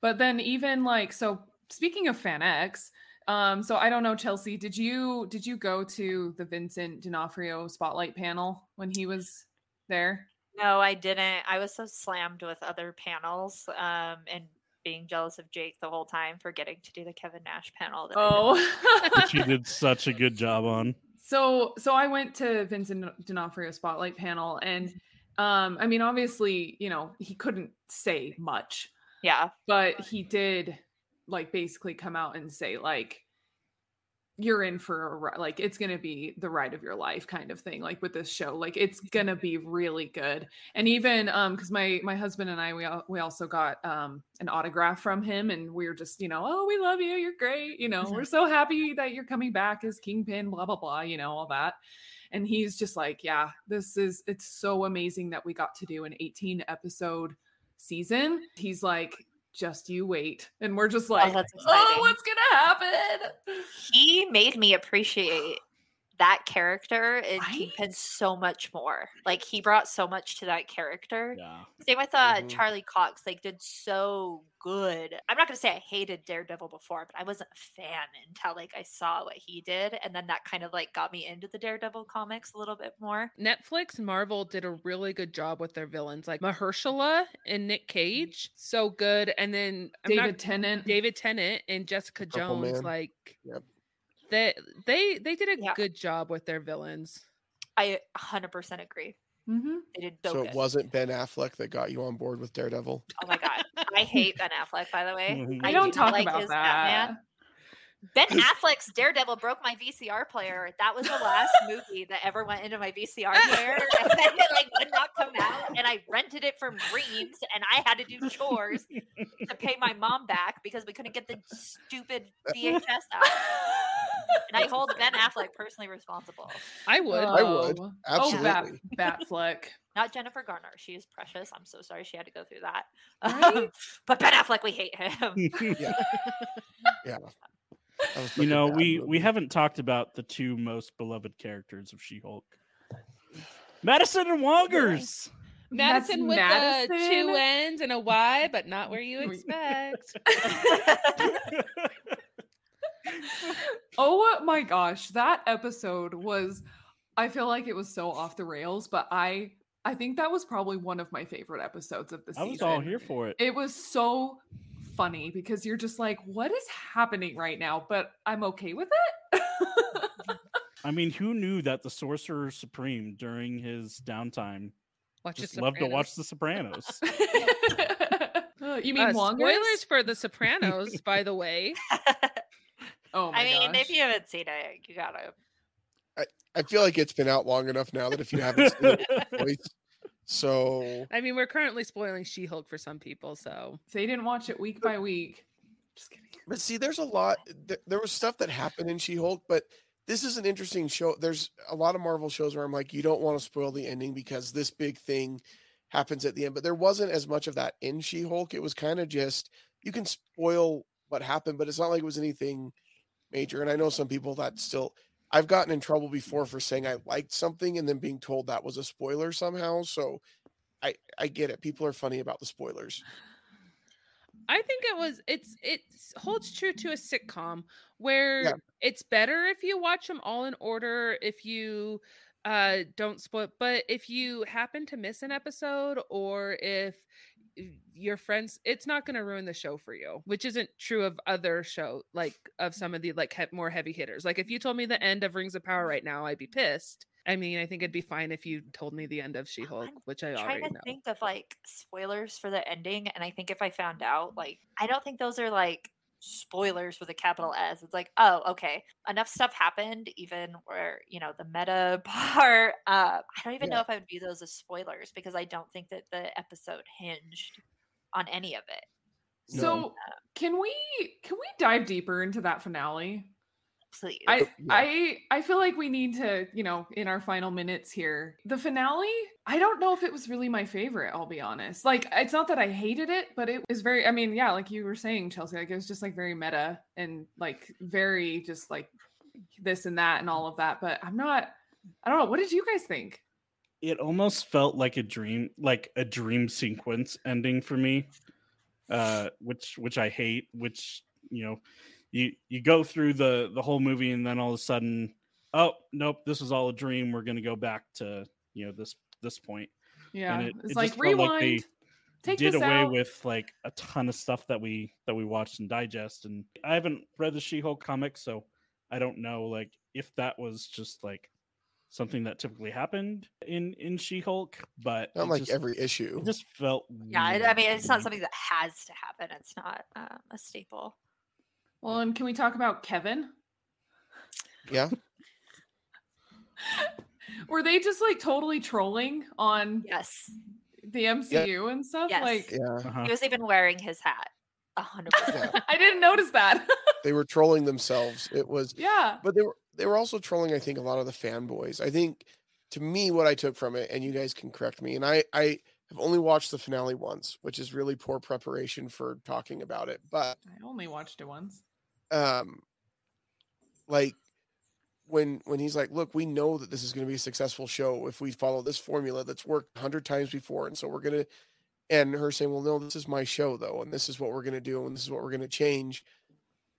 but then even like so speaking of FanX um so i don't know Chelsy did you did you go to the vincent d'onofrio spotlight panel when he was there No, I didn't. I was so slammed with other panels um, and being jealous of Jake the whole time for getting to do the Kevin Nash panel. That I didn't. Which he did such a good job on. so so i went to vincent d'onofrio spotlight panel and Um, I mean, obviously, you know, he couldn't say much, Yeah. but he did like basically come out and say like you're in for a like it's gonna be the ride of your life kind of thing like with this show like it's gonna be really good. And even um because my my husband and i we, al- we also got um an autograph from him and we were just you know oh we love you you're great you know we're so happy that you're coming back as kingpin blah blah blah you know all that. And he's just like yeah this is it's so amazing that we got to do an 18 episode season. He's like just you wait and we're just oh, like that's oh what's gonna happen? He made me appreciate that character in Right? Kingpin so much more. Like he brought so much to that character. Yeah. Same with uh, Mhm. Charlie Cox. Like did so good. I'm not gonna say I hated Daredevil before, but I wasn't a fan until like I saw what he did, and then that kind of like got me into the Daredevil comics a little bit more. Netflix Marvel did a really good job with their villains, like Mahershala and Nick Cage, so good. And then I'm david not, tennant David Tennant and Jessica Purple Jones, Man. like Yep. They they they did a Yeah. good job with their villains. I 100% agree. hmm They did so, So good. it wasn't Ben Affleck that got you on board with Daredevil. Oh my god, I hate Ben Affleck. By the way. I we don't do talk like about his that Batman. Ben Affleck's Daredevil broke my VCR player. That was the last movie that ever went into my VCR player, and then it like would not come out. And I rented it from Reams, and I had to do chores to pay my mom back because we couldn't get the stupid VHS out. And I hold Ben Affleck personally responsible, I would. I would. Oh, Absolutely. Oh, Bat, Batfleck. not Jennifer Garner. She is precious. I'm so sorry she had to go through that. Right? but Ben Affleck, we hate him. Yeah. yeah. You know, we movie. we haven't talked about the two most beloved characters of She-Hulk. Madisynn and Wongers. That's Madisynn with the two Madisynn? ends and a Y, but not where you expect. Oh my gosh, that episode was I feel like it was so off the rails, but I I think that was probably one of my favorite episodes of the season. I was all here for it. It was so funny because you're just like, what is happening right now? But I'm okay with it. I mean, who knew that the Sorcerer Supreme during his downtime Watch just loved to watch The Sopranos? You mean Uh, Wongers? spoilers for The Sopranos, by the way. Oh my I mean, gosh. if you haven't seen it, you gotta. I I feel like it's been out long enough now that if you haven't seen it so I mean, we're currently spoiling She-Hulk for some people, so If they didn't watch it week by week. Just kidding. But see, there's a lot. Th- there was stuff that happened in She-Hulk, but this is an interesting show. There's a lot of Marvel shows where I'm like, you don't want to spoil the ending because this big thing happens at the end. But there wasn't as much of that in She-Hulk. It was kind of just you can spoil what happened, but it's not like it was anything major. And I know some people that still. I've gotten in trouble before for saying I liked something and then being told that was a spoiler somehow. So I I get it. People are funny about the spoilers. I think it was it's it holds true to a sitcom where Yeah. it's better if you watch them all in order if you uh don't spoil but if you happen to miss an episode or if your friends it's not going to ruin the show for you which isn't true of other show like of some of the like he- more heavy hitters. Like if you told me the end of rings of power right now i'd be pissed. I mean i think it'd be fine if you told me the end of she-hulk I'm which i trying already to know. think of like spoilers for the ending, and I think if I found out, like, I don't think those are like spoilers with a capital S. It's like, oh, okay, enough stuff happened, even where you know the meta part. Uh, I don't even know if I would view those as spoilers because I don't think that the episode hinged on any of it. No. So can we can we dive deeper into that finale? Please, I Yeah. I I feel like we need to, you know, in our final minutes here. The finale, I don't know if it was really my favorite, I'll be honest. Like it's not that I hated it, but it was very I mean, yeah, like you were saying, Chelsy, like it was just like very meta and like very just like this and that and all of that, but I'm not I don't know, what did you guys think? it almost felt like a dream like a dream sequence ending for me uh which which i hate which you know you you go through the the whole movie and then all of a sudden oh nope this was all a dream we're going to go back to you know this this point Yeah. it- it's it like just felt like rewind. they take did this away out. with like a ton of stuff that we that we watched and digest and i haven't read the she-hulk comic so i don't know like if that was just like something that typically happened in in She-Hulk, but Not like just, every issue. it just felt Yeah, I, I mean, it's not something that has to happen. It's not um, a staple. Well, and can we talk about Kevin? Yeah. Were they just like totally trolling on Yes, the MCU and stuff? Yes. Like, Yeah. Uh-huh. he was even wearing his hat. A hundred percent. Yeah. I didn't notice that. They were trolling themselves. It was yeah. but they were they were also trolling i think a lot of the fanboys i think to me what i took from it and you guys can correct me and i i have only watched the finale once which is really poor preparation for talking about it but I only watched it once. Um like when when he's like look we know that this is going to be a successful show if we follow this formula that's worked a hundred times before and so we're to and her saying well no this is my show though and this is what we're to do and this is what we're to change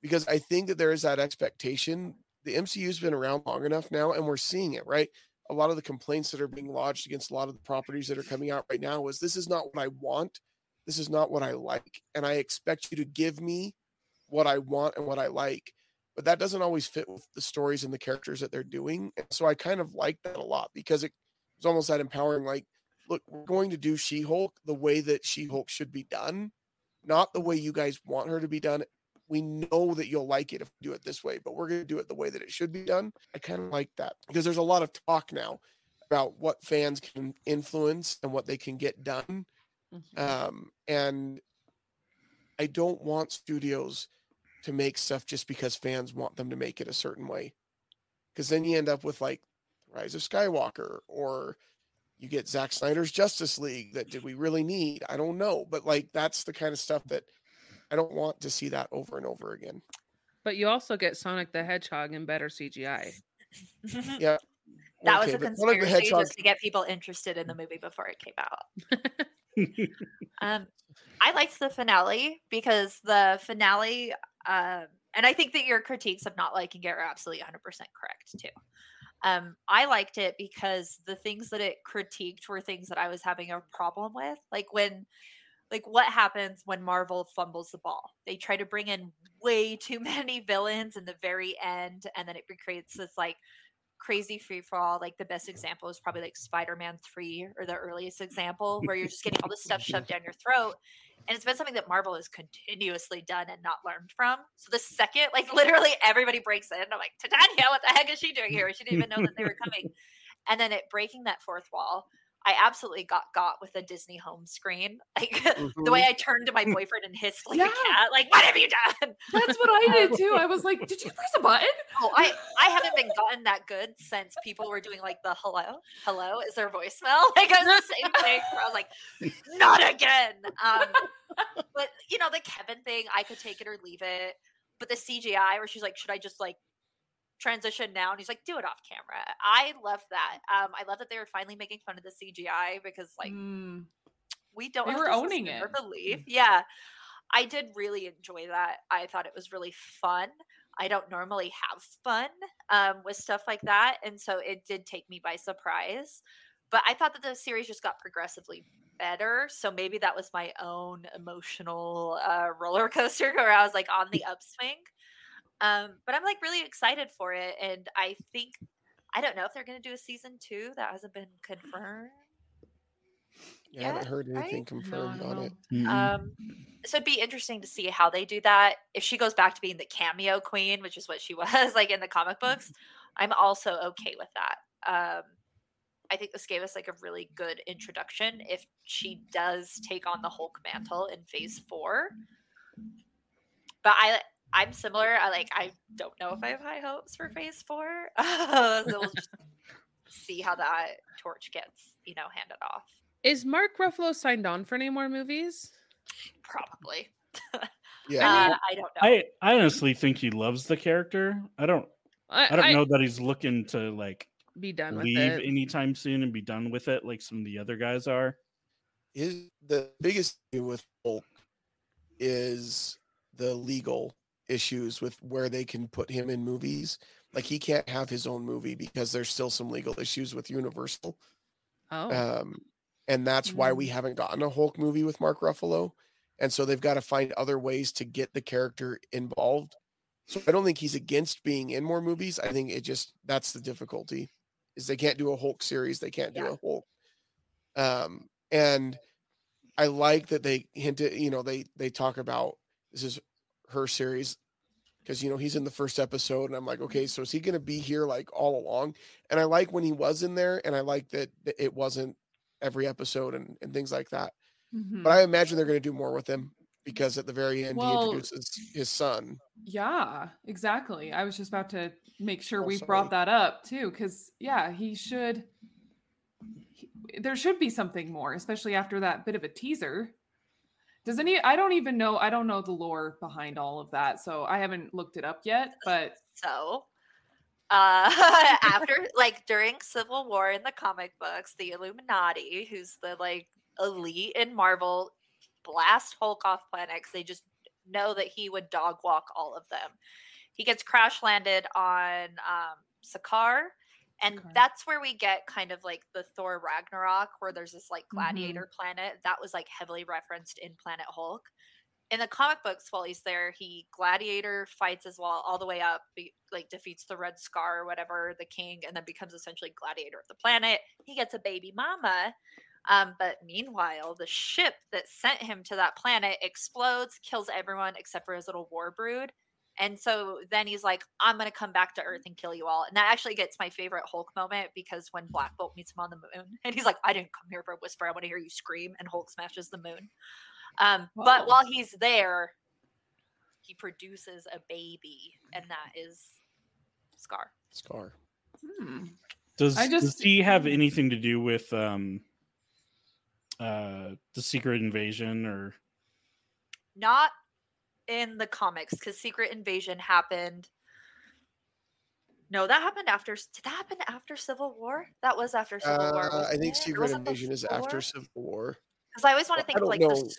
because i think that there is that expectation. The mcu's been around long enough now and we're seeing it right? A lot of the complaints that are being lodged against a lot of the properties that are coming out right now is this is not what i want. This is not what i like and i expect you to give me what i want and what i like but that doesn't always fit with the stories and the characters that they're doing. And so I kind of like that a lot because it was almost that empowering, like, look, we're going to do She Hulk the way that She Hulk should be done, not the way you guys want her to be done. We know that you'll like it if we do it this way, but we're going to do it the way that it should be done. I kind of like that because there's a lot of talk now about what fans can influence and what they can get done. Mhm. Um, and I don't want studios to make stuff just because fans want them to make it a certain way. Because then you end up with like Rise of Skywalker or you get Zack Snyder's Justice League that did we really need? I don't know. But like that's the kind of stuff that I don't want to see that over and over again. But you also get Sonic the Hedgehog in better CGI. Yeah. That was a but Sonic the conspiracy Hedgehog- just to get people interested in the movie before it came out. Um, I liked the finale because the finale, um, and I think that your critiques of not liking it are absolutely 100% correct too. Um, I liked it because the things that it critiqued were things that I was having a problem with. Like when, like what happens when Marvel fumbles the ball? They try to bring in way too many villains in the very end, and then it creates this like crazy free for all. Like the best example is probably like Spider Man 3 or the earliest example where you're just getting all this stuff shoved down your throat. And it's been something that Marvel has continuously done and not learned from. So the second, like literally everybody breaks in, I'm like, Titania, what the heck is she doing here? She didn't even know that they were coming. And then it breaking that fourth wall, I absolutely got got with a Disney home screen. Like the way I turned to my boyfriend and hissed like a Yeah. cat, like, what have you done? That's what I did too. I was like, did you press a button? Oh, I I haven't been gotten that good since people were doing like the hello, hello, is there voicemail? Like it was the same thing where I was like, not again. Um, but you know the Kevin thing, I could take it or leave it. But the CGI where she's like, should I just like transition now? And he's like, do it off camera. I love that. Um, I love that they were finally making fun of the CGI because like Mm, we don't They were if this is owning it. belief. Yeah. I did really enjoy that. I thought it was really fun. I don't normally have fun um, with stuff like that. And so it did take me by surprise. But I thought that the series just got progressively better. So maybe that was my own emotional uh, roller coaster where I was like on the upswing. Um, but I'm like really excited for it. And I think, I don't know if they're going to do a season two. That hasn't been confirmed. Yeah, I haven't heard anything no, I confirmed don't on know. it. Mm-mm. Um, so it'd be interesting to see how they do that. If she goes back to being the cameo queen, which is what she was like in the comic books, I'm also okay with that. Um, I think this gave us like a really good introduction. If she does take on the Hulk mantle in Phase Four, but I I'm similar. I like I don't know if I have high hopes for Phase Four. so we'll just see how that torch gets you know handed off. Is Mark Ruffalo signed on for any more movies? Probably. Yeah. uh, I don't know. I I honestly think he loves the character. I don't I, I don't I- know that he's looking to like Be done with leave it. anytime soon and be done with it like some of the other guys are. Is the biggest issue with Hulk is the legal issues with where they can put him in movies. Like he can't have his own movie because there's still some legal issues with Universal. oh, Um, and that's why we haven't gotten a Hulk movie with Mark Ruffalo. And so they've got to find other ways to get the character involved. So I don't think he's against being in more movies. I think it just that's the difficulty is they can't do a Hulk series, they can't do Yeah. a Hulk. Um, and I like that they hinted, you know, they they talk about this is her series because you know he's in the first episode, and I'm like, okay, so is he going to be here like all along? And I like when he was in there, and I like that it wasn't every episode and and things like that. Mhm. But I imagine they're going to do more with him because at the very end Well- he introduces his son. Yeah, exactly. I was just about to make sure Oh, we sorry. brought that up too, because yeah, he should. he- there should be something more, especially after that bit of a teaser. Does any? I don't even know. I don't know the lore behind all of that, so I haven't looked it up yet. But So, uh, after like during Civil War in the comic books, the Illuminati, who's the like elite in Marvel, blast Hulk off planet 'cause they just know that he would dog walk all of them. He gets crash landed on um, Sakaar. And Sakaar. that's where we get kind of like the Thor Ragnarok, where there's this like Mhm. gladiator planet that was like heavily referenced in Planet Hulk in the comic books while he's there he gladiator fights as well all the way up be, like defeats the red scar or whatever the king and then becomes essentially gladiator of the planet he gets a baby mama um, but meanwhile the ship that sent him to that planet explodes kills everyone except for his little war brood and so then he's like i'm gonna come back to earth and kill you all and that actually gets my favorite hulk moment because when black bolt meets him on the moon and he's like i didn't come here for a whisper i want to hear you scream and hulk smashes the moon um, Wow. but while he's there, he produces a baby, and that is Skaar. Skaar. hmm, Does I does just- he have anything to do with um uh the secret invasion or Not in the comics, because Secret Invasion happened. No, that happened after. Did that happen after Civil War? That was after Civil War. Uh, I think it? Secret was it Invasion is after? Civil War. Because I always want to I think of like know. the. s-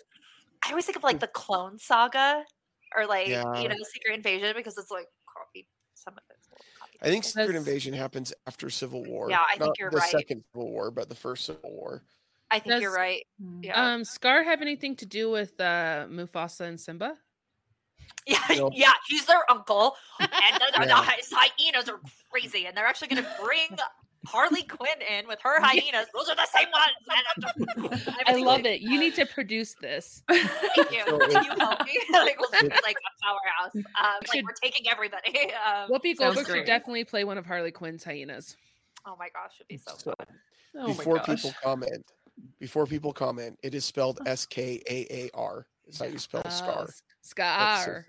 I always think of like the Clone Saga, or like Yeah. you know Secret Invasion because it's like copy. Some of it's a little copy. I think. Secret That's- Invasion happens after Civil War. Yeah, I think Not you're the right. second Civil War, but the first Civil War. I think you're right. hmm. Yeah. Um, Scar have anything to do with uh Mufasa and Simba? Yeah, know- yeah, he's their uncle, and the, the, the Yeah. hy- hyenas are crazy, and they're actually going to bring Harley Quinn in with her hyenas. Those are the same ones. and- I love it. You need to produce this. Thank you. So Can you help me? like, we'll be like a powerhouse. Um, like Should- we're taking everybody. Um, Whoopi Goldberg should definitely play one of Harley Quinn's hyenas. oh my gosh, would be so So fun. Oh before people comment, before people comment, it is spelled S K A A R. Is how you spell Oh, Skaar. S- That's so Skaar.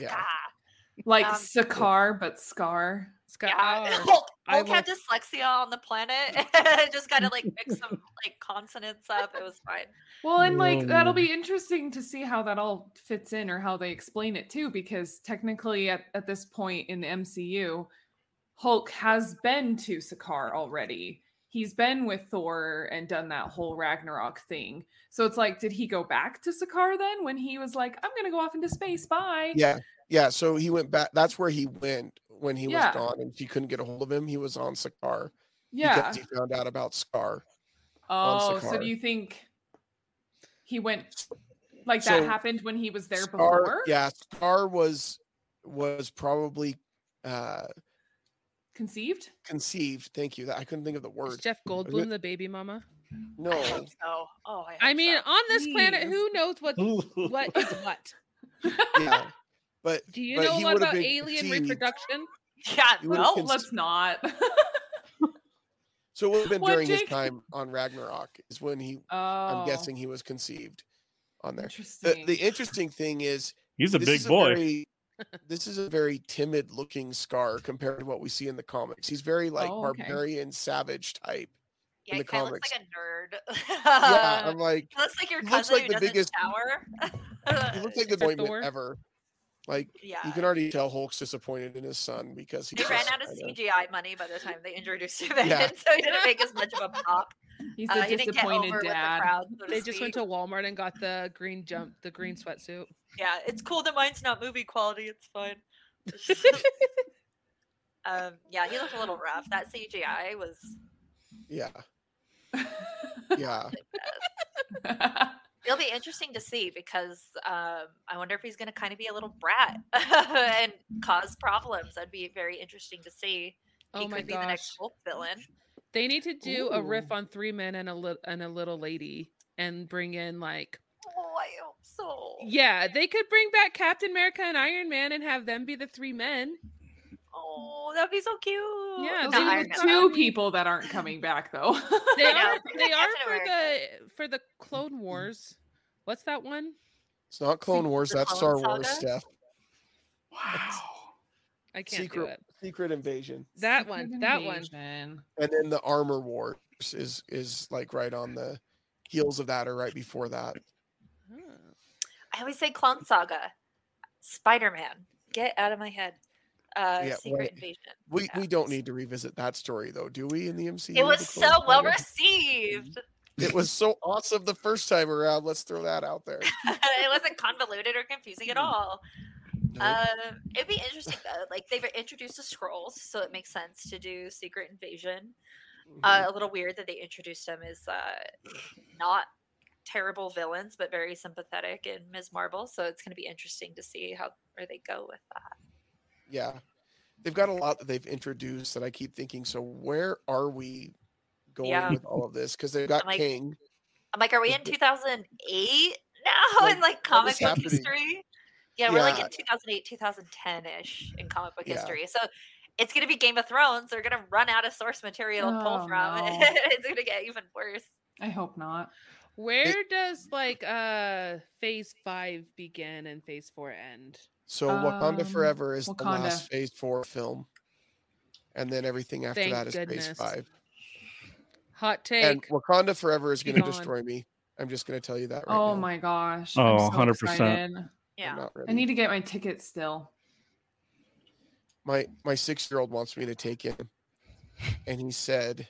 Yeah. ah, like Um, Sakaar, but Skaar. Skaar. Yeah, Hulk, I Hulk had dyslexia on the planet. Just kind of like mix some like consonants up. It was fine. Well, and like that'll Um, be interesting to see how that all fits in or how they explain it too, because technically at, at this point in the MCU, Hulk has been to Sakaar already. He's been with Thor and done that whole Ragnarok thing. So it's like, did he go back to Sakaar then when he was like, I'm gonna go off into space, bye? Yeah, yeah. So he went back. That's where he went when he Yeah. was gone, and she couldn't get a hold of him. He was on Sakaar Yeah. because he found out about Skaar. Oh, so do you think he went like that So, happened when he was there Skaar, before? yeah, Skaar was was probably uh Conceived? conceived. Thank you. That I couldn't think of the Is word. Jeff it- Goldblum the baby mama? No, I hope so. Oh, I, I mean, so. on this planet, who knows what what is what? yeah, but Do you But know he a lot would've about alien conceived. reproduction? yeah. he would've Well, Let's not. so it would have been What, during his time on Ragnarok is when he. oh, I'm guessing he was conceived on there. The, Interesting. the interesting thing is He's a big is boy. very, this is a very timid looking Skaar compared to what we see in the comics. He's very like Oh, okay. barbarian, savage type. yeah, in he the kind of looks like a nerd. Yeah, I'm like He looks like your he looks like who the biggest- shower. he looks like the Except boy ever. Like yeah. you can already tell Hulk's disappointed in his son because he They ran out of CGI money by the time they introduced him in, Yeah. so he didn't make as much of a pop. He's Uh, a he disappointed over with the dad. crowd. so They just went to Walmart and got the green jump, the green sweatsuit. Yeah, it's cool that mine's not movie quality. It's fine. um, yeah, he looked a little rough. That CGI was Yeah, yeah. it'll be interesting to see because um, I wonder if he's going to kind of be a little brat and cause problems. That'd be very interesting to see. Oh he my could be the next gosh. Hulk villain. They need to do a riff on three men and a little and a little lady and bring in like Oh, I hope so. yeah, they could bring back Captain America and Iron Man and have them be the three men. Oh, that'd be so cute. Yeah, Those they Not would are the two be- people that aren't coming back though. They are they are for America. the for the Clone Wars. What's that one? It's not Clone Wars. That's Clone Star Wars Saga? stuff. Wow. I can't do it. Secret Invasion, That Secret one. That one. And then the Armor Wars is is like right on the heels of that or right before that. Huh. I always say Clone Saga, Spider Man. Get out of my head. Uh, Yeah, Secret right. Invasion. We Yeah. we don't need to revisit that story though, do we? In the MCU, It was so Clone well received. It was so awesome the first time around. Let's throw that out there. it wasn't convoluted or confusing at all. Um, it'd be interesting though. Like they've introduced the Skrulls, so it makes sense to do Secret Invasion. Uh, Mhm. a little weird that they introduced them as uh, not terrible villains, but very sympathetic in Ms. Marvel. So it's going to be interesting to see how where they go with that. yeah, they've got a lot that they've introduced that I keep thinking. So where are we going Yeah. with all of this? Because they've got I'm like, King. I'm like, are we in 2008 now Like, in like comic book history? Yeah, we're like in 2008, 2010 ish in comic book Yeah. history. So it's going to be Game of Thrones. They're going to run out of source material to pull Oh, from. no. it's going to get even worse. I hope not. Where does like uh phase five begin and phase four end? So Wakanda Um, Forever is the last Phase Four film, and then everything after Thank that is Phase. Five. Hot take. And take. Wakanda Forever is going to destroy me. I'm just going to tell you that right oh now. my gosh. Oh, I'm so 100%. excited. Yeah. I'm not ready. I need to get my ticket still. my my six year old wants me to take him, and he said,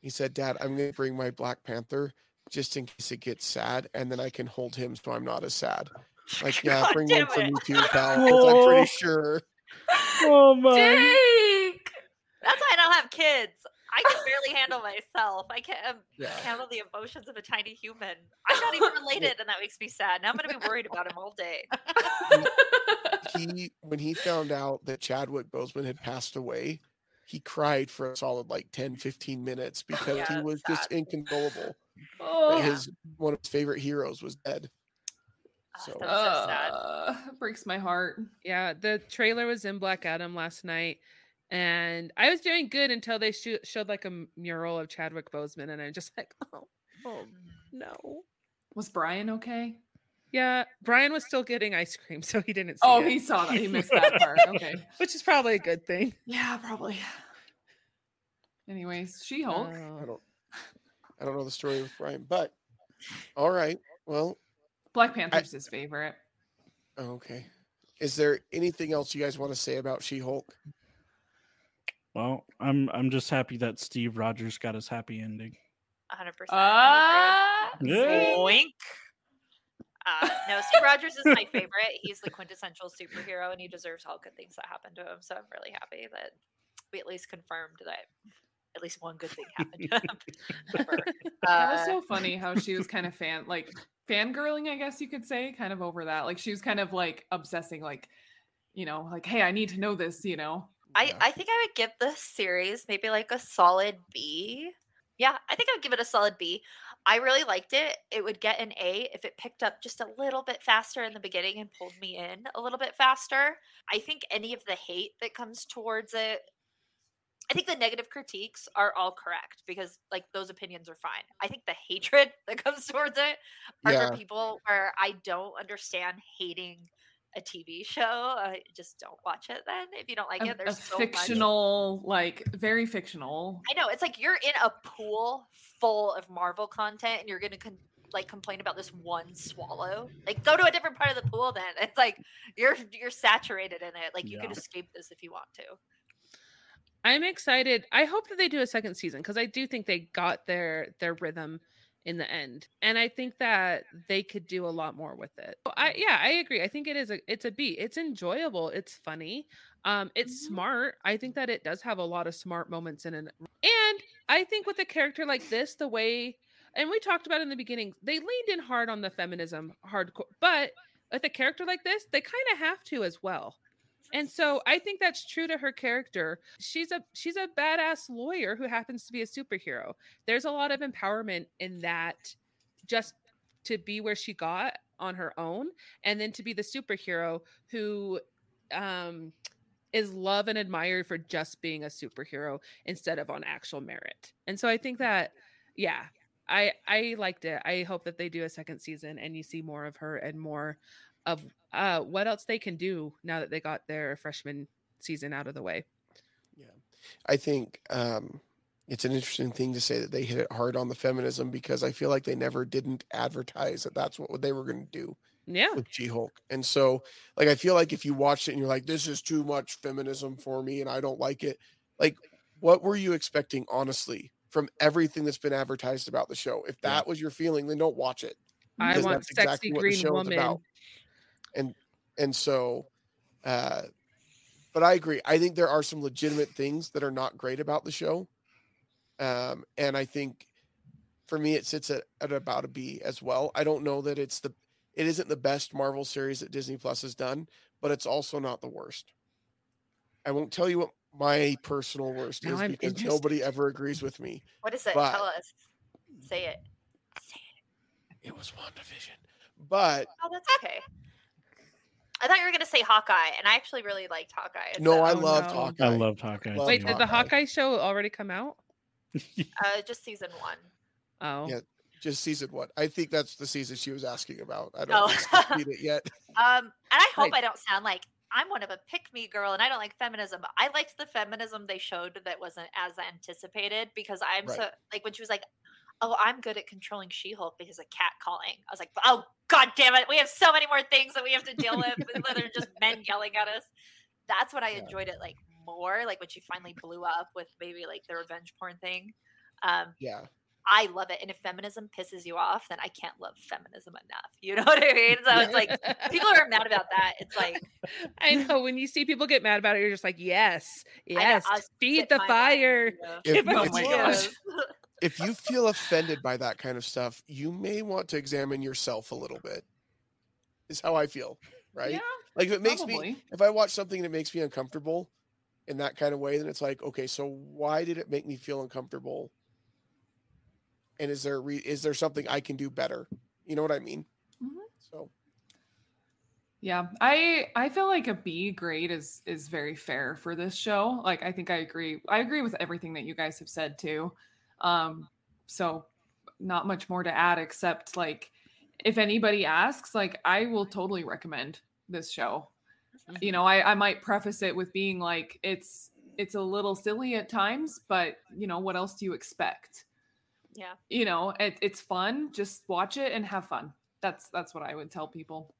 he said, Dad, I'm going to bring my Black Panther just in case it gets sad, and then I can hold him so I'm not as sad. Like, yeah, God bring one for me too, pal. 'cause I'm Oh. pretty sure. Oh my. Jake! That's why I don't have kids. I can barely handle myself. I can't um, Yeah. handle the emotions of a tiny human. I'm not even related, and that makes me sad. Now I'm going to be worried about him all day. He when he found out that Chadwick Boseman had passed away, he cried for a solid like 10, 15 minutes because Yeah, he it's was just inconsolable. oh, that His one of his favorite heroes was dead. Ah, So- that was so sad. uh, breaks my heart. Yeah, the trailer was in Black Adam last night, and I was doing good until they sho- showed like a mural of Chadwick Boseman, and I'm just like, oh, oh no. Was Brian okay? Yeah, Brian was still getting ice cream, so he didn't see Oh, it, he saw that. He missed that part. Okay. which is probably a good thing. Yeah, probably. Anyways, She Hulk. Uh, I Oh. don't I don't know the story with Brian, but all right. Well, Black Panther's his favorite. Oh, okay. Is there anything else you guys want to say about She-Hulk? Well, I'm I'm just happy that Steve Rogers got his happy ending. 100%. Ah, Yeah. Uh, no, Steve Rogers is my favorite. He's the quintessential superhero, and he deserves all good things that happen to him. So I'm really happy that we at least confirmed that at least one good thing happened to him. That was Uh, so funny how she was kind of fan like fangirling, I guess you could say, kind of over that. Like she was kind of like obsessing, like, you know, like, hey, I need to know this, you know. I, I think I would give this series maybe like a solid B. Yeah, I think I would give it a solid B. I really liked it. It would get an A if it picked up just a little bit faster in the beginning and pulled me in a little bit faster. I think any of the hate that comes towards it, I think the negative critiques are all correct because like those opinions are fine. I think the hatred that comes towards it are Yeah. for people where I don't understand hating a TV show. I just don't watch it then if you don't like A, it. There's so much. fictional, like very fictional. I know it's like you're in a pool full of Marvel content and you're gonna con- like complain about this one swallow. Like go to a different part of the pool then. It's like you're you're saturated in it. Like you can Yeah. escape this if you want to. I'm excited. I hope that they do a second season because I do think they got their their rhythm in the end, and I think that they could do a lot more with it. So I yeah, I agree. I think it is a it's a beat. It's enjoyable. It's funny. Um, it's Mhm. smart. I think that it does have a lot of smart moments in it, and I think with a character like this, the way and we talked about in the beginning, they leaned in hard on the feminism hardcore, but with a character like this, they kind of have to as well And so I think that's true to her character. She's a she's a badass lawyer who happens to be a superhero. There's a lot of empowerment in that just to be where she got on her own and then to be the superhero who um is loved and admired for just being a superhero instead of on actual merit. And so I think that yeah, I I liked it. I hope that they do a second season and you see more of her and more of uh what else they can do now that they got their freshman season out of the way. Yeah. I think um it's an interesting thing to say that they hit it hard on the feminism because I feel like they never didn't advertise that that's what they were going to do Yeah. with She-Hulk, And so like I feel like if you watched it and you're like this is too much feminism for me and I don't like it, like what were you expecting honestly from everything that's been advertised about the show? If Yeah. that was your feeling, then don't watch it. I want sexy exactly green woman. About. And and so uh but I agree. I think there are some legitimate things that are not great about the show. Um and I think for me it sits at, at about a B as well. I don't know that it's the it isn't the best Marvel series that Disney Plus has done, but it's also not the worst. I won't tell you what my personal worst Now is I'm because interested. nobody ever agrees with me. What is it? But- Tell us. Say it. Say it. It was WandaVision. But Oh, that's okay. I thought you were gonna say Hawkeye, and I actually really liked Hawkeye. no, so, I Oh, loved no. Hawkeye. I loved Hawkeye. Love Wait, too. did the Hawkeye. Hawkeye show already come out? uh, just season one. Oh. Yeah. just season one. I think that's the season she was asking about. I don't Oh. think she's seen it yet. Um, and I hope Right. I don't sound like I'm one of a pick me girl and I don't like feminism, I liked the feminism they showed that wasn't as anticipated because I'm Right. so like when she was like, Oh, I'm good at controlling She Hulk because of cat calling. I was like, Oh god damn it, we have so many more things that we have to deal with that are just men yelling at us. That's when I Yeah. enjoyed it like more, like when she finally blew up with maybe like the revenge porn thing. Um, Yeah. I love it. And if feminism pisses you off, then I can't love feminism enough. You know what I mean? So it's like people are mad about that. It's like I know when you see people get mad about it, you're just like, yes, yes, feed the my mind, fire. you know. If, Give Oh my gosh. If you feel offended by that kind of stuff, you may want to examine yourself a little bit. Is how I feel, right? Yeah, Like if it makes me if I watch something that makes me uncomfortable in that kind of way, then it's like, okay, so why did it make me feel uncomfortable? And is there re- is there something I can do better? You know what I mean? Mhm. So Yeah, I I feel like a B grade is is very fair for this show. Like I think I agree. I agree with everything that you guys have said too. Um so not much more to add except like if anybody asks, like I will totally recommend this show. You know, I I might preface it with being like it's it's a little silly at times, but you know, what else do you expect? yeah. You know, it, it's fun. Just watch it and have fun. That's that's what I would tell people.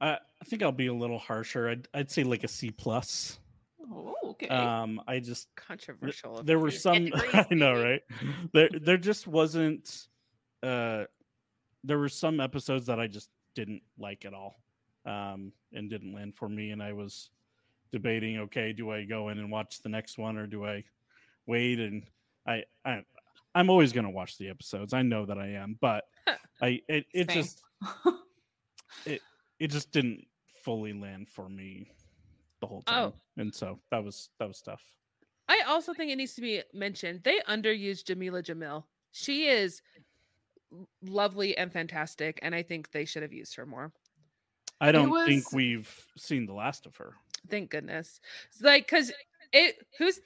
I, I think I'll be a little harsher. I'd, I'd say like a C plus. Oh, okay. Um, I just Controversial. of there were some I know, right? There there just wasn't uh there were some episodes that I just didn't like at all. Um and didn't land for me and I was debating, okay, do I go in and watch the next one or do I wait and I I I'm always going to watch the episodes. I know that I am, but I it, it Same. just it just didn't fully land for me the whole oh. time. Oh. And so that was that was tough. I also think it needs to be mentioned. They underused Jameela Jamil. She is lovely and fantastic, and I think they should have used her more. I don't was- think we've seen the last of her. Thank goodness. Like, cause it who's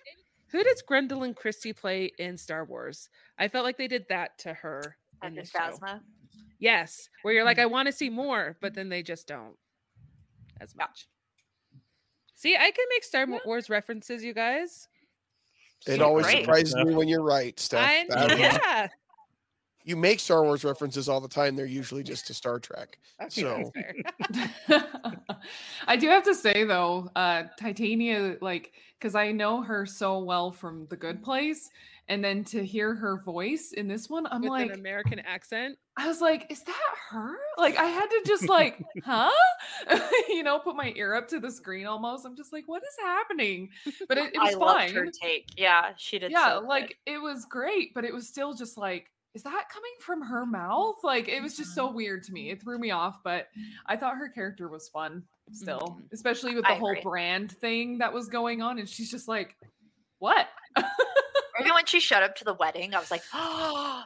who does Gwendoline Christie play in Star Wars? I felt like they did that to her in Captain this show. Yes, where you're like, mm-hmm. I want to see more, but then they just don't as Yeah. much. See, I can make Star Yeah. Wars references, you guys. it So always great. surprises me when you're right, Steph. I yeah. You make Star Wars references all the time. They're usually just to Star Trek. Okay, So- I do have to say though, uh Titania, like, because I know her so well from The Good Place, and then to hear her voice in this one, I'm With like, an American accent. I was like, is that her? Like, I had to just like, huh? you know, put my ear up to the screen almost. I'm just like, what is happening? But it, it was I loved her take. Yeah, she did. Yeah, so good. like it was great, but it was still just like is that coming from her mouth? Like it was just Mm-hmm. so weird to me. It threw me off, but I thought her character was fun still, Mhm. especially with the I whole agree. brand thing that was going on. And she's just like, what? Even when she showed up to the wedding, I was like, oh,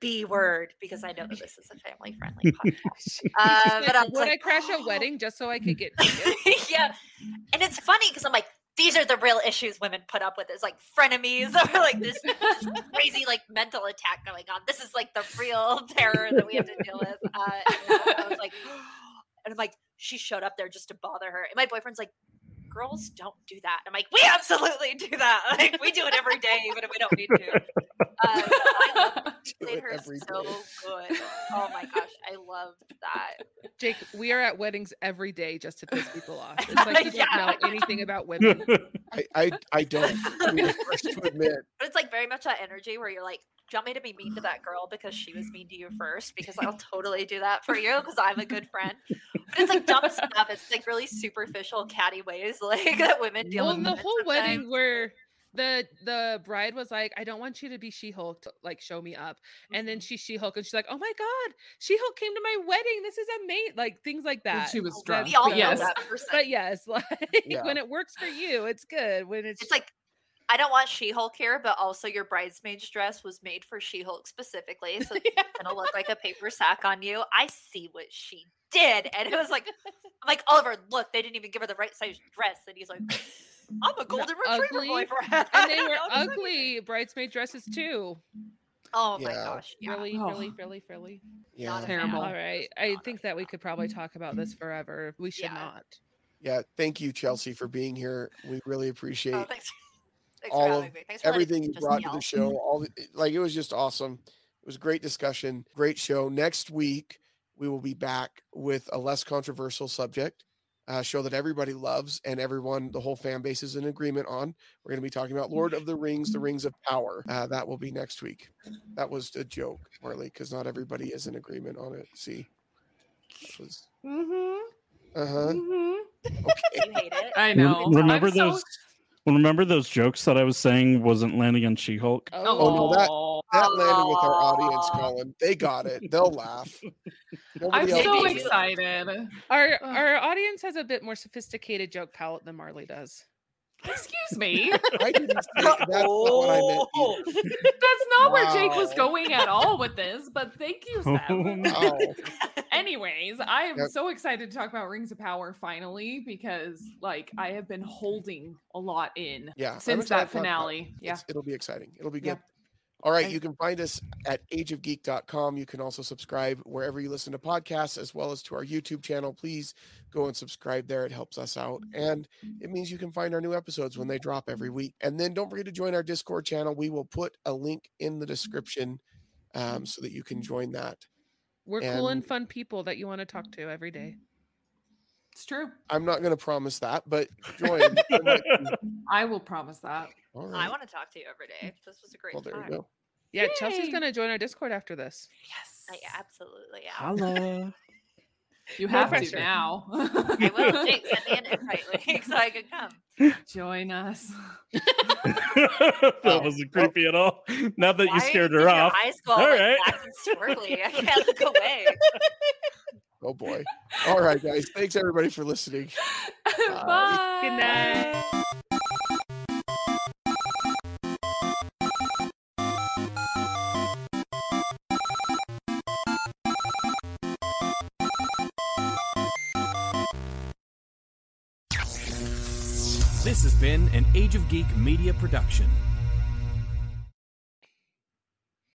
B word, because I know that this is a family friendly podcast. Uh, but I was Would like, I crash a wedding just so I could get yeah. And it's funny because I'm like, these are the real issues women put up with. It's like frenemies or like this, this crazy like mental attack going on. This is like the real terror that we have to deal with. Uh, and I was like, and I'm like, she showed up there just to bother her. And my boyfriend's like, girls don't do that. I'm like, we absolutely do that. Like we do it every day, even if we don't need to. Uh, so I love played her so day. good. Oh my gosh, I loved that. Jake, we are at weddings every day just to piss people off. It's like you Yeah. don't know anything about women. I, I, I don't. I'm the first to admit. But it's like very much that energy where you're like, do you want me to be mean to that girl because she was mean to you first? Because I'll totally do that for you because I'm a good friend. But it's like dumb stuff. It's like really superficial, catty ways like that women deal Well, with. the whole sometimes. wedding where the the bride was like, "I don't want you to be She-Hulk, to, like show me up," and then mm-hmm. she She-Hulk, and she's like, "Oh my god, She-Hulk came to my wedding. This is amazing!" Like things like And that. she was drunk. We all but know yes. that person. But yes, like Yeah. when it works for you, it's good. When it's, it's like I don't want She-Hulk here, but also your bridesmaid's dress was made for She-Hulk specifically, so it's gonna look like a paper sack on you. I see what she did, and it was like, I'm like Oliver, look, they didn't even give her the right size dress, and he's like, I'm a golden retriever ugly, boyfriend, and they were don't know, it's like- ugly bridesmaid dresses too. Oh my gosh, yeah. Really, Oh. really, really, really. Yeah. Not Terrible. All right, I think that we could probably talk about this forever. We should Yeah. not. Yeah. Thank you, Chelsy, for being here. We really oh, appreciate Oh, thanks. Thanks all for of me. Thanks for letting everything you just brought to the show. All the, like it was just awesome. It was a great discussion, great show. Next week we will be back with a less controversial subject, a show that everybody loves and everyone, the whole fan base is in agreement on. We're going to be talking about Lord of the Rings, the Rings of Power. Uh, that will be next week. That was a joke, Marley, because not everybody is in agreement on it. See, was Mm-hmm. uh huh. Mm-hmm. Okay. You hate it. I know. Remember I'm so- those? Remember those jokes that I was saying wasn't landing on She-Hulk? Oh, oh, no, that- That landed with our audience, Aw. Colin. They got it. They'll laugh. I'm so did. did. excited. Our our audience has a bit more sophisticated joke palette than Marley does. Excuse me. I didn't say that's not what I meant. Oh. That's not where Jake was going at all with this, but thank you, oh, Seth. Wow. Anyways, I am Yep. so excited to talk about Rings of Power finally because like I have been holding a lot in Yeah. Since that to talk about it. finale. Yeah. It's- it'll be exciting. It'll be Yeah. All right. You can find us at ageofgeek.com. You can also subscribe wherever you listen to podcasts as well as to our YouTube channel. Please go and subscribe there. It helps us out. And it means you can find our new episodes when they drop every week. And then don't forget to join our Discord channel. We will put a link in the description um, so that you can join that. We're cool and And- fun people that you want to talk to every day. It's true. I'm not going to promise that, but join. There I will promise that. All I want to talk to you every day. This was a great Well, there time. you go. Yeah, Chelsy's gonna join our Discord after this. Yes. I absolutely am. Holla. You have pressure. to now. I will. Jake, send me an invite link so I can come. Join us. that wasn't creepy at all. Now that you scared her off. Eyes go all, All like, right. and swirly. I can't look away. Oh boy. All right, guys. Thanks everybody for listening. Bye. Good night. This has been an Age of Geek media production.